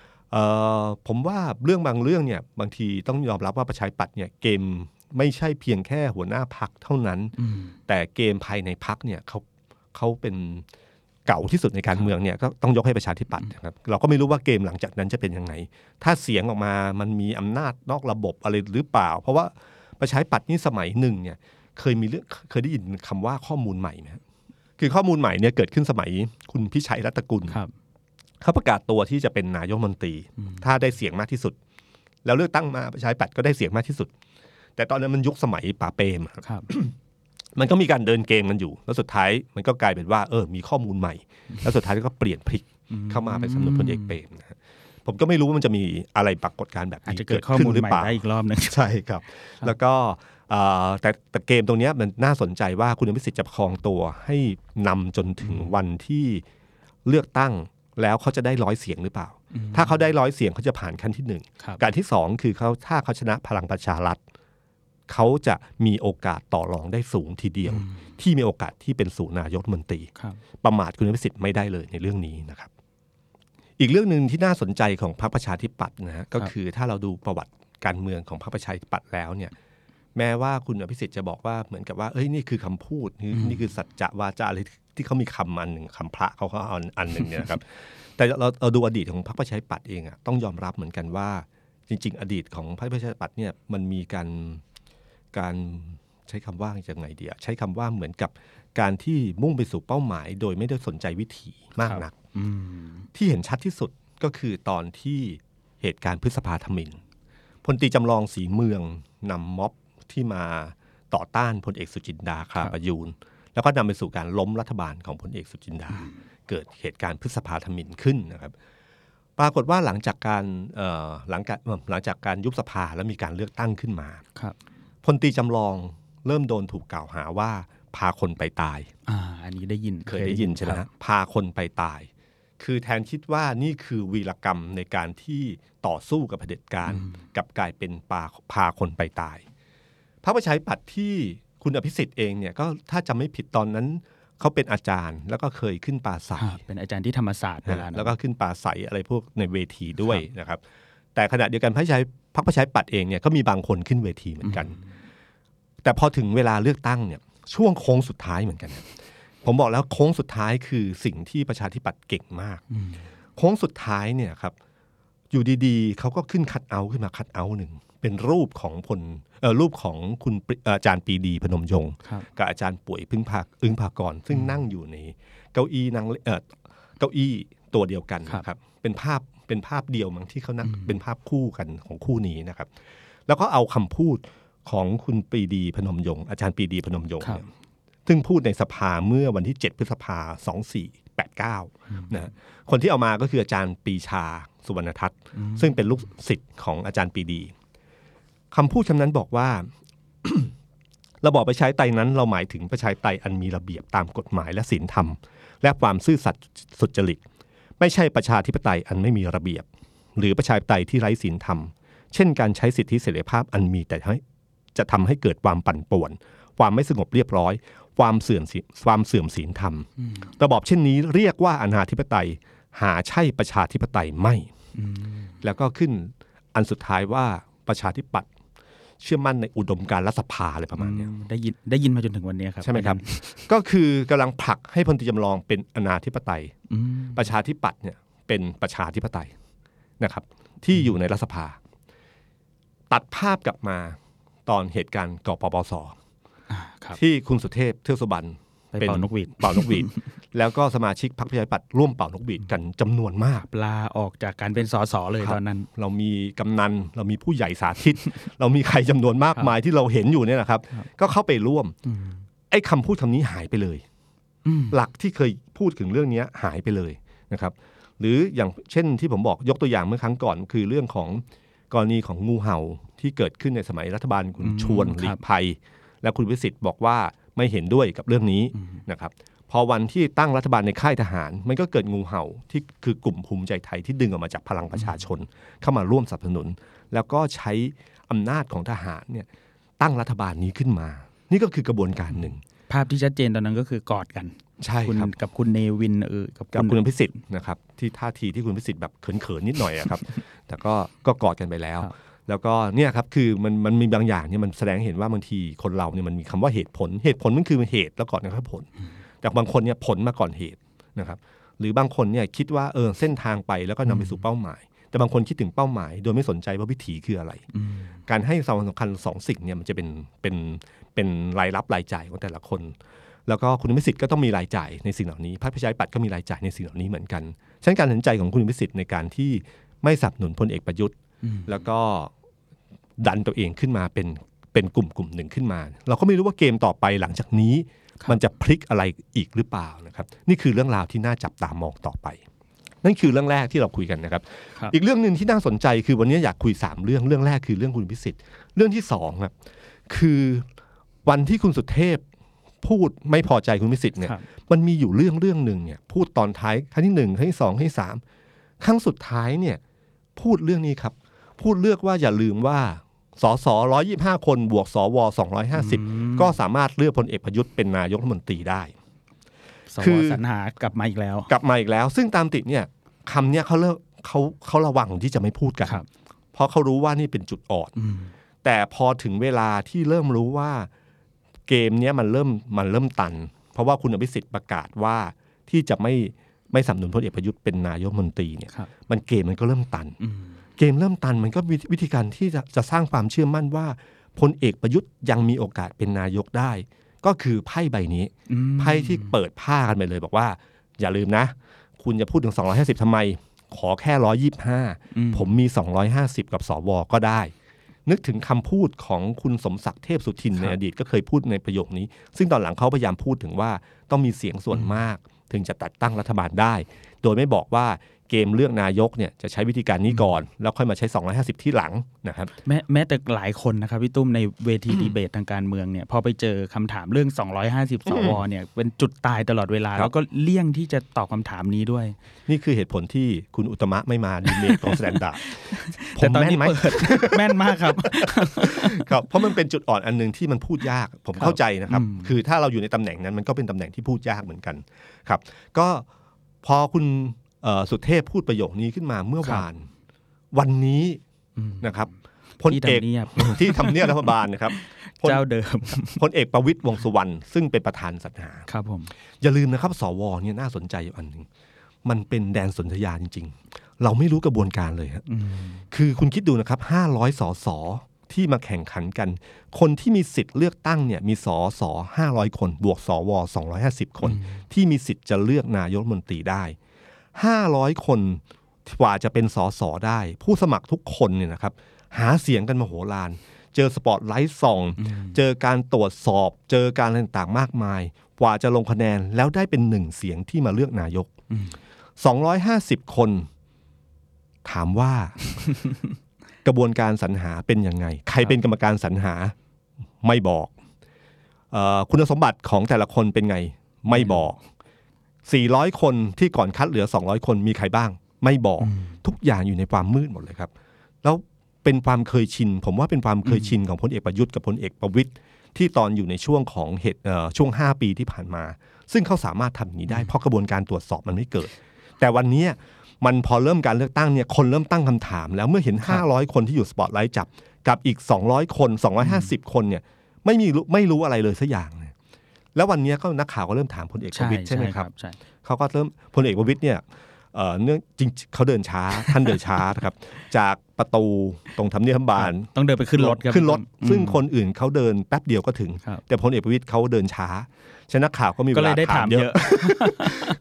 ผมว่าเรื่องบางเรื่องเนี่ยบางทีต้องยอมรับว่าประชาธิปัตย์เนี่ยเกมไม่ใช่เพียงแค่หัวหน้าพักเท่านั้นอืมแต่เกมภายในพักเนี่ยเขาเขาเป็นเก่าที่สุดในการเมืองเนี่ยก็ต้องยกให้ประชาธิปัตย์นะครับเราก็ไม่รู้ว่าเกมหลังจากนั้นจะเป็นยังไง ถ้าเสียงออกมามันมีอำนาจนอกระบบอะไรหรือเปล่า เพราะว่าประชาธิปัตย์นี่สมัยหนึ่งเนี่ยเคยมีเรื่องเคยได้ยินคำว่าข้อมูลใหม่ไหมครับคือข้อมูลใหม่เนี่ยเกิดขึ้นสมัยคุณพิชัยรัตนกุลครับ เขาประกาศตัวที่จะเป็นนายกรัฐมนตรี ถ้าได้เสียงมากที่สุด แล้วเลือกตั้งมาประชาธิปัตย์ก็ได้เสียงมากที่สุด แต่ตอนนั้นมันยุคสมัยป่าเปรมครับครับ มันก็มีการเดินเกมกันอยู่ แล้วสุดท้ายมันก็กลายเป็นว่าเออมีข้อมูลใหม่ แล้วสุดท้ายก็เปลี่ยนพลิกเข้ามาเป็นสำนวนพลเอกเปรมนะฮะผมก็ไม่รู้ว่ามันจะมีอะไรปรากฏการณ์แบบอาจนี้จะเกิดข้อมูลใหม่ได้อีกรอบหนึ่งใช่ครับ แล้วก็เอ่อแต่แต่เกมตรงเนี้ยมันน่าสนใจว่าคุณอภิสิทธิ์จะประคองตัวให้นำจนถึงวันที่เลือกตั้ง แล้วเขาจะได้ร้อยเสียงหรือเปล่า ถ้าเขาได้ร้อยเสียงเขาจะผ่านขั้นที่หนึ่งครับการที่สองคือเขาถ้าเขาชนะพลังประชารัฐเขาจะมีโอกาสต่อรองได้สูงทีเดียว ที่มีโอกาสที่เป็นสูนายกรัฐมนตรีครับประมาทคุณอภิสิทธิ์ไม่ได้เลยในเรื่องนี้นะครับ อีกเรื่องหนึ่งที่น่าสนใจของพรรคประชาธิปัตย์นะฮะก็คือถ้าเราดูประวัติการเมืองของพรรคประชาธิปัตย์แล้วเนี่ย แม้ว่าคุณอภิสิทธิ์จะบอกว่าเหมือนกับว่าเอ้ยนี่คือคำพูดนี่นี่คือสัจจะวาจาอะไรที่เขามีคำอันหนึ่งคำพระเขาเขาเอาอันหนึ่งเนี่ยนะครับ แต่เราเราดูอดีตของพรรคประชาธิปัตย์เองอะต้องยอมรับเหมือนกันว่า จริง ๆ อดีตของพรรคประชาธิปัตย์เนี่ยมันมีการการใช้คำว่าอย่างไงดีอะใช้คำว่าเหมือนกับการที่มุ่งไปสู่เป้าหมาย โดยไม่ได้สนใจวิถีมากนักอืมที่เห็นชัดที่สุดก็คือตอนที่เหตุการณ์พฤษภาทมิฬพลตรีจำลองศรีเมืองนำม็อบ ที่มาต่อต้านพลเอกสุจินดาคราประยูรแล้วก็นำไปสู่การล้มรัฐบาลของพลเอกสุจินดา เกิดเหตุการณ์พฤษภาทมิฬขึ้นนะครับ ปรากฏว่าหลังจากการเอ่อหลังการเอ่อหลังจากการยุบสภาแล้วมีการเลือกตั้งขึ้นมาครับพลตรีจำลองเริ่มโดนถูกกล่าวหาว่าพาคนไปตาย อ่า อันนี้ได้ยิน เคยได้ยินใช่ไหมครัฮะบพาคนไปตาย คือแทนคิดว่านี่คือวีรกรรมในการที่ต่อสู้กับเผด็จการกลับกลายเป็นปาพาคนไปตาย พระประชาธิปัตย์ที่คุณอภิสิทธิ์เองเนี่ยก็ถ้าจำไม่ผิดตอนนั้นเขาเป็นอาจารย์แล้วก็เคยขึ้นปราศัยอ่าเป็นอาจารย์ที่ธรรมศาสตร์เวลานะนั้นแล้วก็ขึ้นปราศัยอะไรพวกในเวทีด้วยนะครับ แต่ขณะเดียวกันพระประชาพรรคประชาธิปัตย์เองเนี่ยก็มีบางคนขึ้นเวทีเหมือนกัน แต่พอถึงเวลาเลือกตั้งเนี่ยช่วงโค้งสุดท้ายเหมือนกันเนี่ยผมบอกแล้วโค้งสุดท้ายคือสิ่งที่ประชาธิปัตย์เก่งมาก โค้งสุดท้ายเนี่ยครับ อยู่ดีๆเขาก็ขึ้นคัดเอาท์ขึ้นมาคัดเอาท์หนึ่ง เป็นรูปของพลเอ่อรูปของคุณปริอาจารย์ปรีดีพนมยงค์ครับกับอาจารย์ป่วยพึ่งพาอึ้งภากรซึ่งนั่งอยู่ในเก้าอี้นั่งเอ่อเก้าอี้ตัวเดียวกันครับนะครับเป็นภาพเป็นภาพเดียวมั้งที่เขานั่งเป็นภาพคู่กันของคู่นี้นะครับ แล้วก็เอาคำพูดของคุณปรีดีพนมยงค์อาจารย์ปรีดีพนมยงค์ครับเนี่ยซึ่งพูดในสภาเมื่อวันที่ 7 พฤษภา2489นะคนที่เอามาก็คืออาจารย์ปรีชาสุวรรณทัศน์ ซึ่งเป็นลูกศิษย์ของอาจารย์ปรีดี คำพูดคำนั้นบอกว่า ระบอบประชาธิปไตยนั้น เราหมายถึงประชาธิปไตยอันมีระเบียบตามกฎหมายและศีลธรรม และความซื่อสัตย์สุจริต ไม่ใช่ประชาธิปไตยอันไม่มีระเบียบ หรือประชาธิปไตยที่ไร้ศีลธรรม เช่น การใช้สิทธิเสรีภาพอันมีแต่ให้จะทำให้เกิดความปั่นป่วน ความไม่สงบเรียบร้อย ความเสื่อมศีความเสื่อมศีลธรรม ระบอบเช่นนี้เรียกว่าอนาธิปไตย หาใช่ประชาธิปไตยไม่ แล้วก็ขึ้นอันสุดท้ายว่า ประชาธิปัตย์เชื่อมั่นในอุดมการณ์รัฐสภาอะไรประมาณเนี้ยได้ยินได้ยินมาจนถึงวันนี้ครับใช่ไหมครับ ก็คือกำลังผลักให้พลตรีจำลองเป็นอนาธิปไตยอืมประชาธิปัตย์เนี่ยเป็นประชาธิปไตยนะครับ ที่อยู่ในรัฐสภา ตัดภาพกลับมาตอนเหตุการณ์กปปสอ่าครับที่คุณสุเทพเทือกสุบรรณไป เป่านกหวีดเป่านกหวีดแล้วก็สมาชิกพรรคประชาธิปัตย์ร่วมเป่านกหวีดกันจำนวนมากลาออกจากการเป็นสสเลยครับตอนนั้น เรามีกำนันเรามีผู้ใหญ่สาธิต เรามีใครจำนวนมากมายที่เราเห็นอยู่เนี่ยนะครับ ก็เข้าไปร่วมอืมไอ้คำพูดคำนี้หายไปเลยอืมหลักที่เคยพูดถึงเรื่องนี้หายไปเลยนะครับ หรืออย่างเช่นที่ผมบอกยกตัวอย่างเมื่อครั้งก่อน คือเรื่องของกรณีของงูเห่าที่เกิดขึ้นในสมัยรัฐบาลคุณอืมชวนครับหลีกภัย และคุณวิสิทธิ์บอกว่า ไม่เห็นด้วยกับเรื่องนี้นะครับพอวันที่ตั้งรัฐบาลในค่ายทหาร มันก็เกิดงูเห่าที่คือกลุ่มภูมิใจไทยที่ดึงออกมาจากพลังประชาชน เข้ามาร่วมสนับสนุน แล้วก็ใช้อำนาจของทหารเนี่ยตั้งรัฐบาลนี้ขึ้นมา นี่ก็คือกระบวนการหนึ่ง ภาพที่ชัดเจนตอนนั้นก็คือกอดกัน ใช่คุณครับกับคุณเนวินเออกับกับคุณคุณอภิสิทธิ์นะครับที่ท่าทีที่คุณอภิสิทธิ์แบบเขินๆนิดหน่อยอะครับ แต่ก็ก็กอดกันไปแล้วครับ แล้วก็เนี่ยครับคือมันมันมีบางอย่างเนี่ยมันแสดงให้เห็นว่าบางทีคนเราเนี่ยมันมีคำว่าเหตุผล เหตุผลมันคือเหตุแล้วก่อนนะครับผล แต่บางคนเนี่ยผลมาก่อนเหตุนะครับ หรือบางคนเนี่ยคิดว่าเออเส้นทางไปแล้วก็นำไปสู่เป้าหมาย แต่บางคนคิดถึงเป้าหมาย โดยไม่สนใจว่าวิถีคืออะไรอืมการให้ความสำคัญสองสิ่งเนี่ยมันจะเป็นเป็นเป็นรายรับรายจ่ายของแต่ละคนแล้วก็คุณวิสิทธิ์ก็ต้องมีรายจ่ายในสิ่งเหล่านี้พรรคประชาธิปัตย์ก็มีรายจ่ายในสิ่งเหล่านี้เหมือนกันฉะนั้นการตัดสินใจของคุณวิสิทธิ์ในการที่ไม่สนับสนุนพลเอกประยุทธ์อืม แล้วก็ดันตัวเองขึ้นมาเป็นเป็นกลุ่มกลุ่มหนึ่งขึ้นมา เราก็ไม่รู้ว่าเกมต่อไปหลังจากนี้ มันจะพลิกอะไรอีกหรือเปล่านะครับนี่คือเรื่องราวที่น่าจับตามองต่อไป นั่นคือเรื่องแรกที่เราคุยกันนะครับครับอีกเรื่องหนึ่งที่น่าสนใจคือวันนี้อยากคุยสามเรื่องเรื่องแรกคือเรื่องคุณพิสิทธิ์ เรื่องที่สองครับคือวันที่คุณสุเทพพูดไม่พอใจคุณพิสิทธิ์เนี่ยครับมันมีอยู่เรื่องเรื่องหนึ่งเนี่ยพูดตอนท้ายครั้งที่หนึ่งครั้งที่สองครั้งที่สามครั้งสุดท้ายเนี่ยพูดเรื่องนี้ครับ พูดเลือกว่าอย่าลืมว่าสสร้อยยี่ห้าคนบวกสวสองร้อยห้าสิบก็สามารถเลือกพลเอกประยุทธ์เป็นนายกรัฐมนตรีได้สคืวอสรรหากลับมาอีกแล้ว กลับมาอีกแล้ว ซึ่งตามติดเนี่ยคำเนี่ยเขาเลิกเขาเขาระวังที่จะไม่พูดกันครับเพราะเขารู้ว่านี่เป็นจุดอ่อนอืมแต่พอถึงเวลาที่เริ่มรู้ว่าเกมเนี้ยมันเริ่มมันเริ่มตัน เพราะว่าคุณอภิสิทธิ์ประกาศว่าที่จะไม่ไม่สนับสนุนพลเอกประยุทธ์เป็นนายกรัฐมนตรีเนี่ยครับมันเกมมันก็เริ่มตันอืม เกมเริ่มตันมันก็วิวิธีการที่จะจะสร้างความเชื่อมั่นว่าพลเอกประยุทธ์ยังมีโอกาสเป็นนายกได้ ก็คือไพ่ใบนี้อืมไพ่ที่เปิดผ้ากันไปเลย บอกว่า อย่าลืมนะ คุณจะพูดถึง 250ทำไม ขอแค่ 125 ผมมี 250 กับสวก็ได้ นึกถึงคำพูดของคุณสมศักดิ์เทพสุทินในอดีตก็เคยพูดในประโยคนี้ ซึ่งตอนหลังเขาพยายามพูดถึงว่าต้องมีเสียงส่วนมาก ถึงจะตัดตั้งรัฐบาลได้ โดยไม่บอกว่า เกมเลือกนายกเนี่ยจะใช้วิธีการนี้ก่อน แล้วค่อยมาใช้ 250 ที่หลังนะครับแม้แม้แต่หลายคนนะครับพี่ตุ้มในเวทีดีเบตทางการเมืองเนี่ยพอไปเจอคำถามเรื่อง 250 สวเนี่ยเป็นจุดตายตลอดเวลาครับแล้วก็เลี่ยงที่จะตอบคำถามนี้ด้วย นี่คือเหตุผลที่คุณอุตตมไม่มาดีเบตของ Standard ผแต่มตอนแม่นนี้ไหมเปิดแม่นมากครับครับ เพราะมันเป็นจุดอ่อนอันหนึ่งที่มันพูดยากผมเข้าใจนะครับอืมคือถ้าเราอยู่ในตำแหน่งนั้นมันก็เป็นตำแหน่งที่พูดยากเหมือนกันครับ ก็พอคุณเอ่อ สุเทพพูดประโยคนี้ขึ้นมาเมื่อวาน วันนี้อืมนะครับพลที่เอกทำเนียบที่ทำเนียบรัฐบาลนะครับพลเจ้าเดิมพลเอกประวิตยวงษ์สุวรรณซึ่งเป็นประธานสรรหาครับผมอย่าลืมนะครับ สวเนี่ยน่าสนใจอยู่อันหนึ่งมันเป็นแดนสนธยาจริง ๆ เราไม่รู้กระบวนการเลยฮะอืมคือคุณคิดดูนะครับ500สสที่มาแข่งขันกัน คนที่มีสิทธิ์เลือกตั้งเนี่ยมีสอสอ500คน บวกสว250คน ที่มีสิทธิ์จะเลือกนายกรัฐมนตรีได้ 500 คนกว่าจะเป็นสอสอได้ ผู้สมัครทุกคนเนี่ยนะครับ หาเสียงกันมาโหฬารเจอสปอตไลท์ส่อง เจอการตรวจสอบ เจอการอะไรต่างๆมากมาย กว่าจะลงคะแนนแล้วได้เป็นหนึ่งเสียงที่มาเลือกนายก 250 คน ถามว่ากระบวนการสรรหาเป็นยังไง ใครเป็นกรรมการสรรหาไม่บอกเออคุณสมบัติของแต่ละคนเป็นไงไม่บอก 400 คนที่ก่อนคัดเหลือ 200 คนมีใครบ้าง ไม่บอกทุกอย่างอยู่ในความมืดหมดเลยครับ แล้วเป็นความเคยชิน ผมว่าเป็นความเคยชินของพลเอกประยุทธ์กับพลเอกประวิตยที่ตอนอยู่ในช่วงของเหตุเอ่อช่วง 5 ปีที่ผ่านมา ซึ่งเขาสามารถทำอย่างนี้ได้เพราะกระบวนการตรวจสอบมันไม่เกิด แต่วันนี้มันพอเริ่มการเลือกตั้งเนี่ยคนเริ่มตั้งคำถาม แล้วเมื่อเห็น 500 คนที่อยู่สปอตไลท์จับ กับอีก 200 คน 250 คนเนี่ยไม่มีรู้ไม่รู้อะไรเลยสักอย่างเนี่ย แล้ววันนี้ก็นักข่าวก็เริ่มถามพลเอกประวิตยใช่ไหมครับใช่เขาก็เริ่มพลเอกประวิตยเนี่ย เอ่อเนื่องจริงเขาเดินช้าท่านเดินช้านะครับ จากประตูตรงทำเนียบรัฐบาลต้องเดินไปขึ้นรถครับขึ้นรถอืมซึ่งคนอื่นเขาเดินแป๊บเดียวก็ถึงครับแต่พลเอกประวิตยเขาเดินช้าฉะนักข่าวก็มีก็เวเลลายได้ถามเยอะ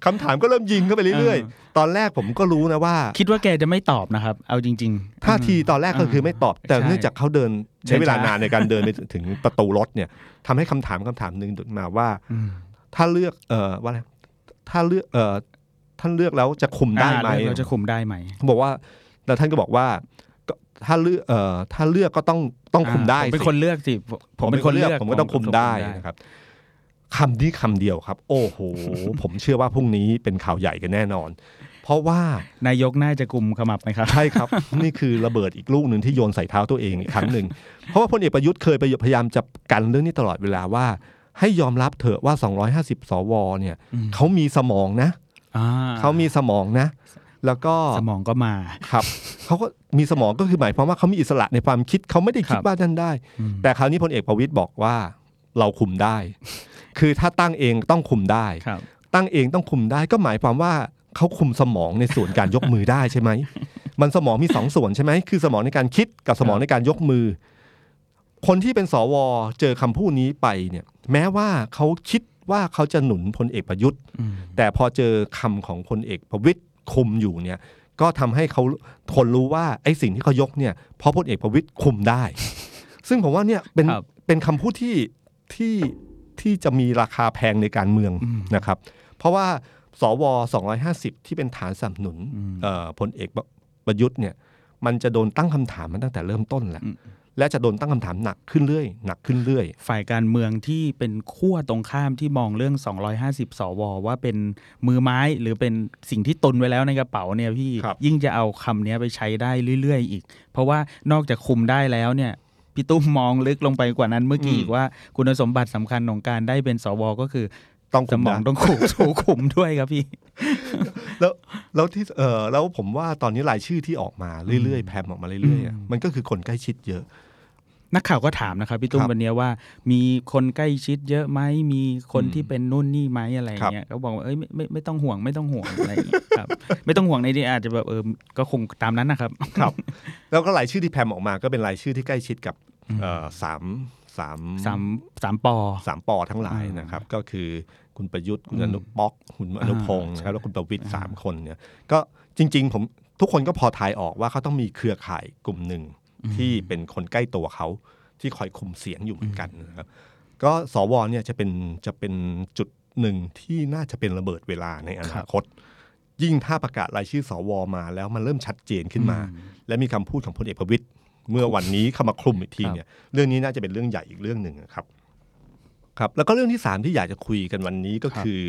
คำถามก็เริ่มยิงเข้าไปเรื่อยเออๆตอนแรกผมก็รู้นะว่า คิดว่าแกจะไม่ตอบนะครับ เอาจริงๆท่าทีตอนแรกก็คือไม่ตอบ แต่ใช่เนื่องจากเขาเดินใช้เดินเวลาช้านนานในการเดินไปถึงประตูรถเนี่ยทำให้คำถามคำถามหนึ่งมาว่าอืมถ้าเลือกเอ่อว่าอะไรถ้าเลือกเอ่อ ท่านเลือกแล้วจะคุมได้ไหมอ่าเราจะคุมได้ไหมเขาบอกว่าแล้วท่านก็บอกว่าก็ถ้าเลือกเอ่อถ้าเลือกก็ต้องต้องคุมได้ผมเป็นสิคนเลือกสิผมผมเป็นคนเลือกผมก็ต้องคุมได้นะครับคำนี้คำเดียวครับ โอ้โห ผมเชื่อว่าพรุ่งนี้เป็นข่าวใหญ่กันแน่นอน เพราะว่านายกน่าจะกลุ่มขมับไหมครับ ใช่ครับ นี่คือระเบิดอีกลูกหนึ่งที่โยนใส่เท้าตัวเองอีกครั้งหนึ่งเพราะว่าพลเอกประยุทธ์เคยพยายามจะกันเรื่องนี้ตลอดเวลาว่า ให้ยอมรับเถอะว่า 250 สวเนี่ยอืมเขามีสมองนะอ่ เขามีสมองนะ แล้วก็สมองก็มาครับเขาก็มีสมองก็คือหมายความว่าเขามีอิสระในความคิดเขาไม่ได้คิดครับว่านั่นได้อืมแต่คราวนี้พลเอกประวิตยบอกว่าเราคุมได้ คือถ้าตั้งเองต้องคุมได้ครับตั้งเองต้องคุมได้ก็หมายความว่าเขาคุมสมองในส่วนการยกมือได้ใช่ไหมมันสมองมีสองส่วนใช่ไหมคือสมองในการคิดกับสมองในการยกมือ คนที่เป็นสวเจอคำพูดนี้ไปเนี่ย แม้ว่าเขาคิด ว่าเขาจะหนุนพลเอกประยุทธ์อืมแต่พอเจอคำของพลเอกประวิตยคุมอยู่เนี่ย ก็ทำให้เขาคนรู้ว่าไอ้สิ่งที่เขายกเนี่ยเพราะพลเอกประวิตยคุมได้ ซึ่งผมว่าเนี่ยเป็นครับเป็นคำพูดที่ที่ที่จะมีราคาแพงในการเมืองอืมนะครับ เพราะว่าสว250 ที่เป็นฐานสนับสนุนอืมเอ่อพลเอกประยุทธ์เนี่ยมันจะโดนตั้งคำถามมาตั้งแต่เริ่มต้นแล้วอืม และจะโดนตั้งคำถามหนักขึ้นเรื่อยหนักขึ้นเรื่อย ฝ่ายการเมืองที่เป็นขั้วตรงข้ามที่มองเรื่อง 250 สว ว่าเป็นมือไม้หรือเป็นสิ่งที่ตุนไว้แล้วในกระเป๋าเนี่ยพี่ครับยิ่งจะเอาคำเนี้ยไปใช้ได้เรื่อย ๆ อีก เพราะว่านอกจากคุมได้แล้วเนี่ยพี่ตุ้มมองลึกลงไปกว่านั้นเมื่อกี้อีกว่าคุณสมบัติสำคัญของการได้เป็นสวก็คือต้องสคุมมองได้ต้องขู่ถูกคุมด้วยครับพี่ แล้วแล้วที่เออแล้วผมว่าตอนนี้รายชื่อที่ออกมาเรื่อยๆแพรมออกมาเรื่อยๆอะอืมมันก็คือคนใกล้ชิดเยอะ นักข่าวก็ถามนะครับพี่ตุ้มครับวันเนี้ยว่า มีคนใกล้ชิดเยอะไหมมีคนอืมที่เป็นนู่นนี่ไหมอะไรอย่างเงี้ยเขาบอกว่าเอ้ยไม่ไม่ไม่ต้องห่วงไม่ต้องห่วงอะไรอย่างเงี้ยครับไม่ต้องห่วงในนี้อาจจะแบบเออก็คงตามนั้นนะครับครับ แล้วก็รายชื่อที่แพรมออกมาก็เป็นรายชื่อที่ใกล้ชิดกับเอ่อสามสามสามสามปอสามปอทั้งหลายอ่านนะครับ ก็คือคุณประยุทธ์คุณอืมอนุป๊อกคุณอนุพงศ์อ่านะครับแล้วคุณประวิตรอ่าสามคนเนี่ยก็จริง ๆ ผมทุกคนก็พอทายออกว่าเขาต้องมีเครือข่ายกลุ่มหนึ่ง ที่เป็นคนใกล้ตัวเขาที่คอยคุมเสียงอยู่เหมือนกันนะครับก็สวเนี่ยจะเป็นจะเป็นจุดหนึ่งที่น่าจะเป็นระเบิดเวลาในอนาคต ยิ่งถ้าประกาศรายชื่อสวมาแล้วมันเริ่มชัดเจนขึ้นมา และมีคำพูดของพลเอกประวิตยเมื่อวันนี้เข้ามาคลุมอีกทีเนี่ยเรื่องนี้น่าจะเป็นเรื่องใหญ่อีกเรื่องหนึ่งนะครับครับ แล้วก็เรื่องที่สามที่อยากจะคุยกันวันนี้ก็ครับคือ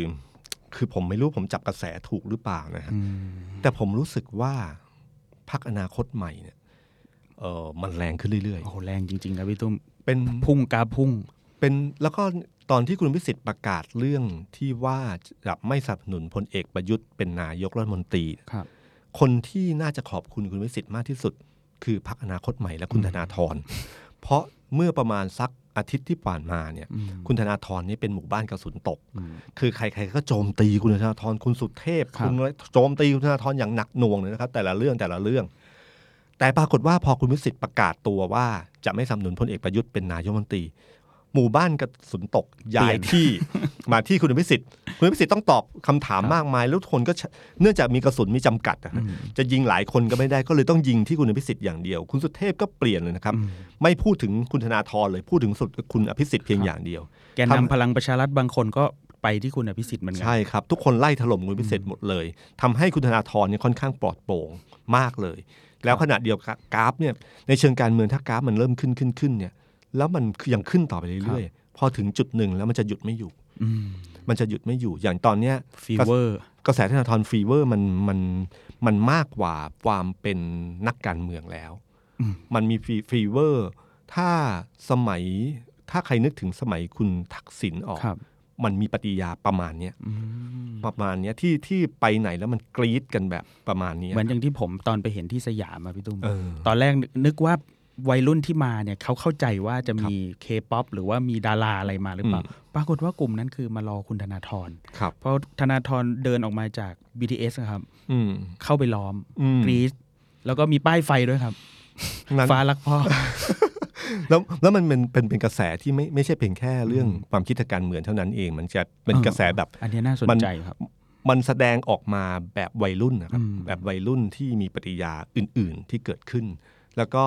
คือผมไม่รู้ผมจับกระแสถูกหรือเปล่านะฮะอืมแต่ผมรู้สึกว่าพักอนาคตใหม่เนี่ย เออมันแรงขึ้นเรื่อยโอ้โหแรงจริงๆครับพี่ตุ้มๆเป็นพุ่งกราฟพุ่ง เป็นแล้วก็ตอนที่คุณพิสิทธิ์ประกาศเรื่องที่ว่าจะไม่สนับสนุนพลเอกประยุทธ์เป็นนายกรัฐมนตรีครับ คนที่น่าจะขอบคุณคุณวิสิทธิ์มากที่สุด คือพรรคอนาคตใหม่และคุณธนาธรเพราะเมื่อประมาณสักอาทิตย์ที่ผ่านมาเนี่ยอืมคุณธนาธรนี่เป็นหมู่บ้านกระสุนตกอืมคือใครๆก็โจมตีคุณธนาธรคุณสุเทพครับคุณอะไรโจมตีคุณธนาธรอย่างหนักหน่วงเลยนะครับ แต่ละเรื่องแต่ละเรื่อง แต่ปรากฏว่าพอคุณวิสิทธิ์ประกาศตัวว่าจะไม่สนับสนุนพลเอกประยุทธ์เป็นนายกรัฐมนตรี หมู่บ้านกระสุนตกย้ายที่มาที่คุณวิสิทธิ์คุณวิสิทธิ์ต้องตอบคำถามมากมายแล้วทุกคนก็ชเนื่องจากมีกระสุนมีจำกัดนะฮะจะยิงหลายคนก็ไม่ได้ก็เลยต้องยิงที่คุณอภิสิทธิ์อย่างเดียว คุณสุเทพก็เปลี่ยนเลยนะครับ ไม่พูดถึงคุณธนาธรเลยพูดถึงสุดคุณอภิสิทธิ์เพียงอย่างเดียวแกนนำพลังประชารัฐบางคนก็ไปที่คุณอภิสิทธิ์เหมือนกัใช่ครับทุกคนไล่ถล่มคุณพิเศษหมดเลยทำให้คุณธนาธรเนี่ยค่อนข้างปลอดโปร่งมากเลย แล้วขณะเดียวกันกราฟเนี่ยในเชิงการเมืองถ้ากราฟมันเริ่มขึ้นขึ้นขึ้นเนี่ยแล้วมันยังขึ้นต่อไปเรื่อยๆพอถึงจุดหนึ่งแล้วมันจะหยุดไม่อยู่อืมมันจะหยุดไม่อยู่อย่างตอนเนี้ย fever กระแสธนาธร fever มันมันมันมากกว่าความเป็นนักการเมืองแล้วอืมมันมีฟี fever ถ้าสมัยถ้าใครนึกถึงสมัยคุณทักษิณออกครับ มันมีปฏิกิริยาประมาณเนี้ยอืมประมาณเนี้ยที่ที่ไปไหนแล้วมันกรี๊ดกันแบบประมาณเนี้ยเหมือนอย่างที่ผมตอนไปเห็นที่สยามมาพี่ตุ้มเออตอนแรกนึกว่าวัยรุ่นที่มาเนี่ยเขาเข้าใจว่าจะมีเคป๊อปหรือว่ามีดาราอะไรมาหรือเปล่าอืมปรากฏว่ากลุ่มนั้นคือมารอคุณธนาธรครับเพราะธนาธรเดินออกมาจาก BTS นะครับอืมเข้าไปล้อมอืมกรี๊ดแล้วก็มีป้ายไฟด้วยครับนั้นฟ้ารักพ่อ แล้วแล้วมันเป็นเป็นเป็นกระแสที่ไม่ไม่ใช่เพียงแค่เรื่องความคิดทางการเมืองเท่านั้นเอง มันจะเป็นเออกระแสแบบอันนี้น่าสนมันใจครับ มันแสดงออกมาแบบวัยรุ่นนะครับอืมแบบวัยรุ่นที่มีปฏิกิริยาอื่น ๆ ที่เกิดขึ้น แล้วก็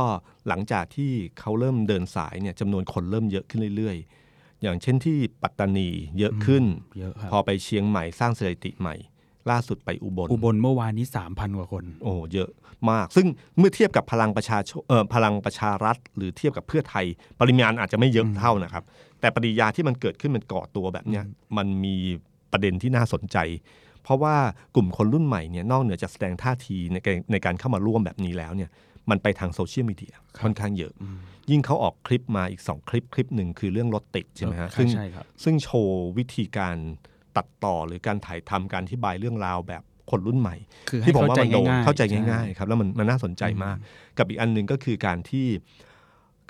หลังจากที่เขาเริ่มเดินสายเนี่ยจำนวนคนเริ่มเยอะขึ้นเรื่อย ๆ อย่างเช่นที่ปัตตานีเยอะขึ้นเยอะครับพอไปเชียงใหม่สร้างสถิติใหม่ ล่าสุดไปอุบลอุบลเมื่อวานนี้สามพันกว่าคน โอ้เยอะ มาก ซึ่งเมื่อเทียบกับพลังประชาชนเอ่อพลังประชารัฐ หรือเทียบกับเพื่อไทย ปริมาณอาจจะไม่เยอะเท่านะครับ แต่ปฏิกิริยาที่มันเกิดขึ้นมันก่อตัวแบบเนี้ยมันมีประเด็นที่น่าสนใจ เพราะว่ากลุ่มคนรุ่นใหม่เนี่ยนอกเหนือจากแสดงท่าทีในการในการเข้ามาร่วมแบบนี้แล้วเนี่ยมันไปทางโซเชียลมีเดียค่อนข้างเยอะ ยิ่งเขาออกคลิปมาอีก 2 คลิปคลิปหนึ่งคือเรื่องรถติดใช่ไหมฮะเออซึ่งใช่ครับซึ่งโชว์วิธีการตัดต่อหรือการถ่ายทำการอธิบายเรื่องราวแบบ คนรุ่นใหม่คือให้ที่ผมเข้าว่าใจมันโดนง่ายๆเข้าใจช่ง่ายๆครับแล้วมันมันน่าสนใจมาก กับอีกอันหนึ่งก็คือการที่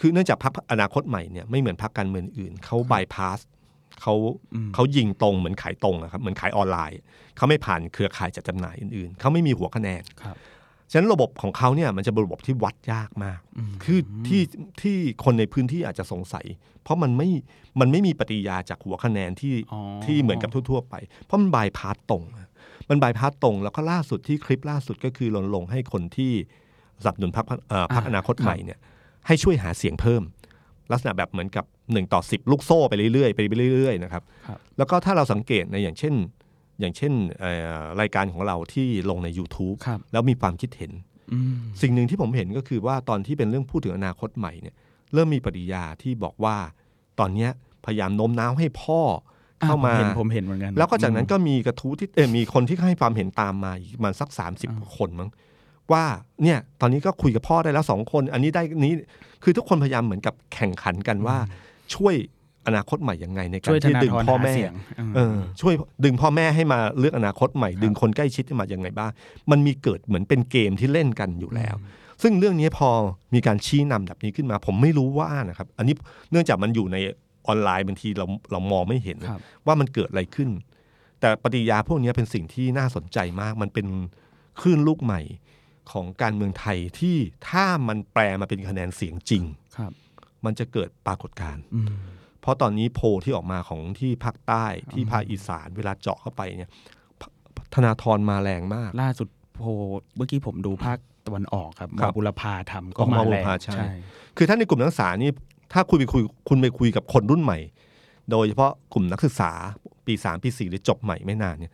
คือเนื่องจากพรรคอนาคตใหม่เนี่ยไม่เหมือนพรรคการเมืองอื่นเขาบายพาสเขาอืมเขายิงตรงเหมือนขายตรงอะครับเหมือนขายออนไลน์เขาไม่ผ่านเครือข่ายจัดจำหน่ายอื่นๆเขาไม่มีหัวคะแนนครับฉะนั้นระบบของเขาเนี่ยมันจะเป็นระบบที่วัดยากมาก คือที่ที่คนในพื้นที่อาจจะสงสัย เพราะมันไม่มันไม่มีปฏิกิริยาจากหัวคะแนนที่อ๋อที่เหมือนกับทั่ว ๆ ไป เพราะมันบายพาสตรงอะ มันบายพาสตรง แล้วก็ล่าสุดที่คลิปล่าสุดก็คือรณรงค์ให้คนที่สนับสนุนพรรคเอ่อพรรคอนาคตใหม่เนี่ยให้ช่วยหาเสียงเพิ่ม ลักษณะแบบเหมือนกับ1ต่อ10 ลูกโซ่ไปเรื่อยๆไปเรื่อยๆนะครับครับแล้วก็ถ้าเราสังเกตในอย่างเช่น อย่างเช่นเอ่อรายการของเราที่ลงใน YouTube ครับแล้วมีความคิดเห็นอืมสิ่งหนึ่งที่ผมเห็นก็คือว่าตอนที่เป็นเรื่องพูดถึงอนาคตใหม่เนี่ยเริ่มมีปฏิกิริยาที่บอกว่าตอนเนี้ยพยายามโน้มน้าวให้พ่อ เข้ามาอ่ผมเห็นผมเห็นเหมือนกัน แล้วก็จากนั้นก็มีกระทู้ที่เออมีคนที่ให้ความเห็นตามมาอีกประมันสักสามสิบคนมั้งว่าเนี่ยตอนนี้ก็คุยกับพ่อได้แล้วสองคน อันนี้ได้นี้คือทุกคนพยายามเหมือนกับแข่งขันกันว่าช่วยอนาคตใหม่ยังไงในการช่วยธที่นาดึงธรพ่อหาแม่เสียงมเออช่วยดึงพ่อแม่ให้มาเลือกอนาคตใหม่ ดึงคนใกล้ชิดให้มาอย่างไงบ้าง มันมีเกิดเหมือนเป็นเกมที่เล่นกันอยู่แล้ว ซึ่งเรื่องนี้พอมีการชี้นำแบบนี้ขึ้นมา ผมไม่รู้ว่านะครับ อันนี้เนื่องจากมันอยู่ใน ออนไลน์บางทีเราเรามองไม่เห็นครับว่ามันเกิดอะไรขึ้น แต่ปฏิกิริยาพวกนี้เป็นสิ่งที่น่าสนใจมาก มันเป็นคลื่นลูกใหม่ของการเมืองไทยที่ถ้ามันแปลมาเป็นคะแนนเสียงจริงครับมันจะเกิดปรากฏการณ์อืมเพราะตอนนี้โพลที่ออกมาของที่ภาคใต้ที่ภาคอีสานเวลาเจาะเข้าไปเนี่ยพธนาธรมาแรงมาก ล่าสุดโพลเมื่อกี้ผมดูภาคตะวันออกครับครับมาบุรพาทำก็อ๋อมามาบุแรรงพาใช่ใช่ คือถ้าในกลุ่มนักศึกษานี่ ถ้าคุณไปคุยคุณไปคุยกับคนรุ่นใหม่ โดยเฉพาะกลุ่มนักศึกษาปีสามปีสี่หรือจบใหม่ไม่นานเนี่ย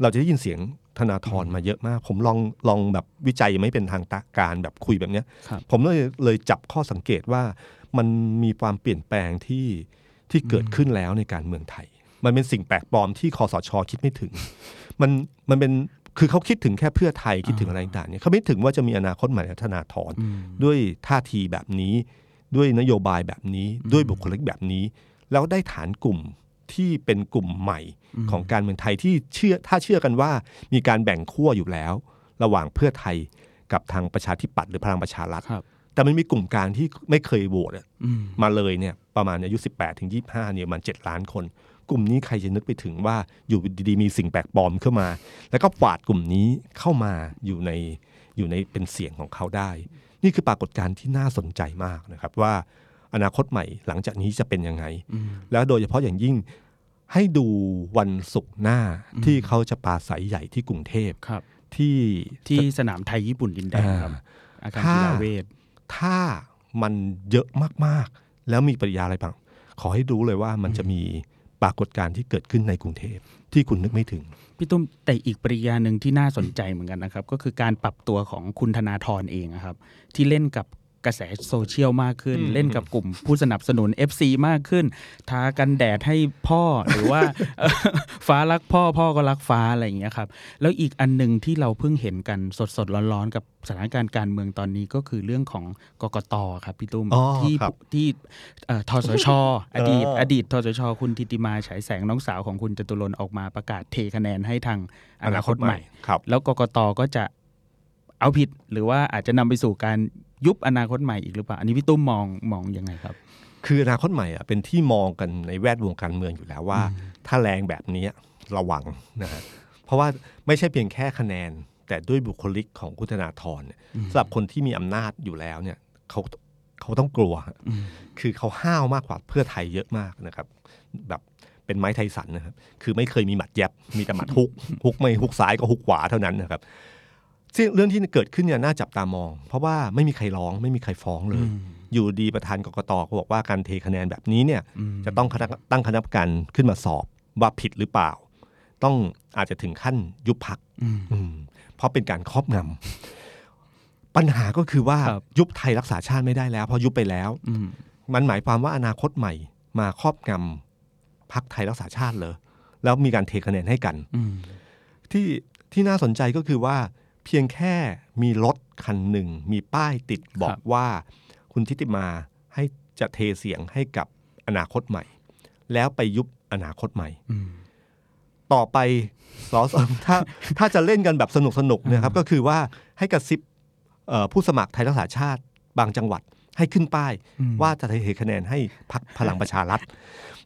เราจะได้ยินเสียงธนาธรมาเยอะมาก ผมลองลองแบบวิจัยไม่เป็นทางการแบบคุยแบบเนี้ยครับผมเลยเลยจับข้อสังเกตว่ามันมีความเปลี่ยนแปลงที่ที่เกิดขึ้นแล้วในการเมืองไทย มันเป็นสิ่งแปลกปลอมที่คอสชคิดไม่ถึง มันมันเป็นคือเขาคิดถึงแค่เพื่อไทยคิดถึงอะไรต่างๆเนี่ยเขาไม่ถึงว่าจะมีอนาคตใหม่และธนาธรอืมด้วยท่าทีแบบนี้ ด้วยนโยบายแบบนี้ด้วยบุคลิกแบบนี้ แล้วได้ฐานกลุ่มที่เป็นกลุ่มใหม่ของการเมืองไทยที่เชื่อถ้าเชื่อกันว่ามีการแบ่งขั้วอยู่แล้ว ระหว่างเพื่อไทยกับทางประชาธิปัตย์หรือพลังประชารัฐครับแต่มันมีกลุ่มกลางที่ไม่เคยโหวตอะอืมมาเลยเนี่ยประมาณอายุ 18 ถึง 25เนี่ยมัน 7 ล้านคน กลุ่มนี้ใครจะนึกไปถึงว่าอยู่ดีๆมีสิ่งแปลกปลอมเข้ามา แล้วก็ฝาดกลุ่มนี้เข้ามาอยู่ในอยู่ในเป็นเสียงของเขาได้ นี่คือปรากฏการณ์ที่น่าสนใจมากนะครับว่าอนาคตใหม่หลังจากนี้จะเป็นยังไง แล้วโดยเฉพาะอย่างยิ่งให้ดูวันศุกร์หน้าที่เขาจะปราศัยใหญ่ที่กรุงเทพครับ ที่ที่สนามไทยญี่ปุ่นดินแดงครับ อาคารกีฬาเวทถ้ามันเยอะมากๆ แล้วมีปริยาอะไรบ้างขอให้รู้เลยว่ามันจะมี ปรากฏการณ์ที่เกิดขึ้นในกรุงเทพที่คุณนึกไม่ถึง พี่ตุ้มแต่อีกปริยาหนึ่งที่น่าสนใจเหมือนกันนะครับ ก็คือการปรับตัวของคุณธนาธรเองอะครับ ที่เล่นกับ กระแสโซเชียลมากขึ้นอืมเล่นกับกลุ่มผู้สนับสนุน FC มากขึ้น ทากันแดดให้พ่อหรือว่าเอ่อฟ้ารักพ่อพ่อก็รักฟ้าอะไรอย่างเงี้ยครับ แล้วอีกอันหนึ่งที่เราเพิ่งเห็นกันสดสดๆร้อนๆ กับสถานการณ์การเมืองตอนนี้ก็คือเรื่องของกกตครับพี่ตุ้มอ๋อที่ครับที่เอ่อทสชอดีตเอออดีตทสช คุณทิติมาฉายแสงน้องสาวของคุณจตุรนต์ออกมาประกาศเทคะแนนให้ทางอนาคตใหม่ครับแล้วกกตก็จะเอาผิดหรือว่าอาจจะนำไปสู่การ ยุบอนาคตใหม่อีกหรือเปล่า อันนี้พี่ตุ้มมองมองยังไงครับ คืออนาคตใหม่อะเป็นที่มองกันในแวดวงการเมืองอยู่แล้วว่า ถ้าแรงแบบนี้ระวังนะฮะเพราะว่าไม่ใช่เพียงแค่คะแนน แต่ด้วยบุคลิกของคุณธนาธรเนี่ยสำหรับคนที่มีอำนาจอยู่แล้วเนี่ยเขาเขาต้องกลัวฮะคือเขาห้าวมากกว่าเพื่อไทยเยอะมากนะครับ แบบเป็นไม้ไทสันนะครับ คือไม่เคยมีหมัดแยบ มีแต่หมัดฮุก ฮุกไม่ฮุกซ้ายก็ฮุกขวาเท่านั้นนะครับ ซึ่งเรื่องที่เกิดขึ้นเนี่ยน่าจับตามอง เพราะว่าไม่มีใครร้องไม่มีใครฟ้องเลย อยู่ดีประธานกกตก็บอกว่าการเทคะแนนแบบนี้เนี่ยจะต้องคณะตั้งคณะกรรมการขึ้นมาสอบว่าผิดหรือเปล่า ต้องอาจจะถึงขั้นยุบพักอืมเพราะเป็นการครอบงำปัญหาก็คือว่าครับยุบไทยรักษาชาติไม่ได้แล้ว เพราะยุบไปแล้วอืมมันหมายความว่าอนาคตใหม่มาครอบงำพักไทยรักษาชาติเลยแล้วมีการเทคะแนนให้กันอืมที่ที่น่าสนใจก็คือว่า เพียงแค่มีรถคันหนึ่ง มีป้ายติดบอกว่า คุณทิติมาให้จะเทเสียงให้กับอนาคตใหม่ แล้วไปยุบอนาคตใหม่อืมต่อไปสอสถ้าถ้าจะเล่นกันแบบสนุกสนุกๆนะครับ ก็คือว่าให้กระซิบเอ่อผู้สมัครไทยรักษาชาติบางจังหวัดให้ขึ้นป้ายอืมว่าจะเทคะแนนให้พักพลังประชารัฐ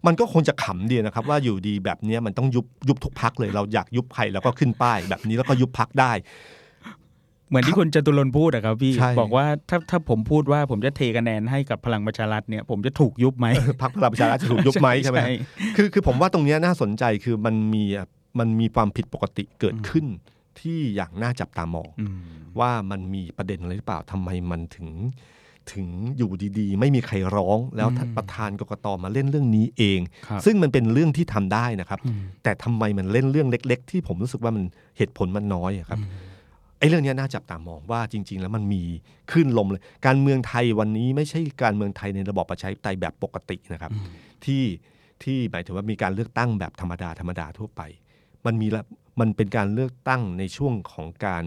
มันก็คงจะขำดีนะครับ ว่าอยู่ดีแบบเนี้ยมันต้องยุบยุบทุกพักเลย เราอยากยุบใครแล้วก็ขึ้นป้าย แบบนี้แล้วก็ยุบพักได้ เหมือนที่คุณจตุรนต์พูดอะครับพี่ใช่บอกว่าถ้าถ้าผมพูดว่าผมจะเทคะแนนให้กับพลังประชารัฐเนี่ยผมจะถูกยุบไหมพักพลังประชารัฐจะถูกยุบไหมใช่ไหมใช่คือคือผมว่าตรงเนี้ยน่าสนใจคือมันมีมันมีความผิดปกติเกิดขึ้นที่อย่างน่าจับตามองอืมว่ามันมีประเด็นอะไรหรือเปล่าทำไมมันถึงถึงอยู่ดีๆ ไม่มีใครร้องแล้วท่านประธานกกตมาเล่นเรื่องนี้เองครับซึ่งมันเป็นเรื่องที่ทำได้นะครับอืมแต่ทำไมมันเล่นเรื่องเล็ก ๆ ที่ผมรู้สึกว่ามันเหตุผลมันน้อยอะครับ ไอ้เรื่องเนี้ยน่าจับตามองว่าจริง ๆ แล้วมันมีคลื่นลมเลย การเมืองไทยวันนี้ไม่ใช่การเมืองไทยในระบอบประชาธิปไตยแบบปกตินะครับ ที่ที่หมายถึงว่ามีการเลือกตั้งแบบธรรมดาธรรมดาทั่วไป มันมีละมันเป็นการเลือกตั้งในช่วงของการ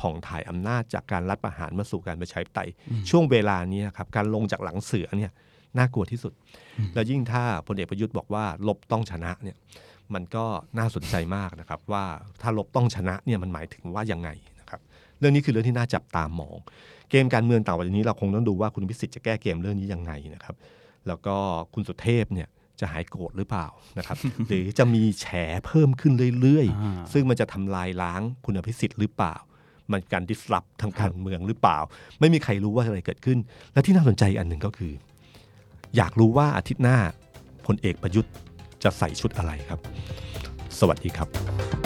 ผ่องถ่ายอำนาจจากการรัฐประหารมาสู่การประชาธิปไตย ช่วงเวลานี้ครับการลงจากหลังเสือเนี่ยน่ากลัวที่สุด แล้วยิ่งถ้าพลเอกประยุทธ์บอกว่าลบต้องชนะเนี่ยมันก็น่าสนใจมากนะครับว่าถ้าลบต้องชนะเนี่ยมันหมายถึงว่ายังไงนะครับ เรื่องนี้คือเรื่องที่น่าจับตามอง เกมการเมืองต่างประเทศนี้เราคงต้องดูว่าคุณพิสิทธิ์จะแก้เกมเรื่องนี้ยังไงนะครับ แล้วก็คุณสุเทพเนี่ยจะหายโกรธหรือเปล่านะครับ หรือจะมีแฉเพิ่มขึ้นเรื่อยอ่าๆซึ่งมันจะทำลายล้างคุณอภิสิทธิ์หรือเปล่า มันการดิสลอฟทางการเมืองหรือเปล่า ไม่มีใครรู้ว่าอะไรเกิดขึ้น และที่น่าสนใจอีกอันหนึ่งก็คือ อยากรู้ว่าอาทิตย์หน้าพลเอกประยุทธ์จะใส่ชุดอะไรครับ สวัสดีครับ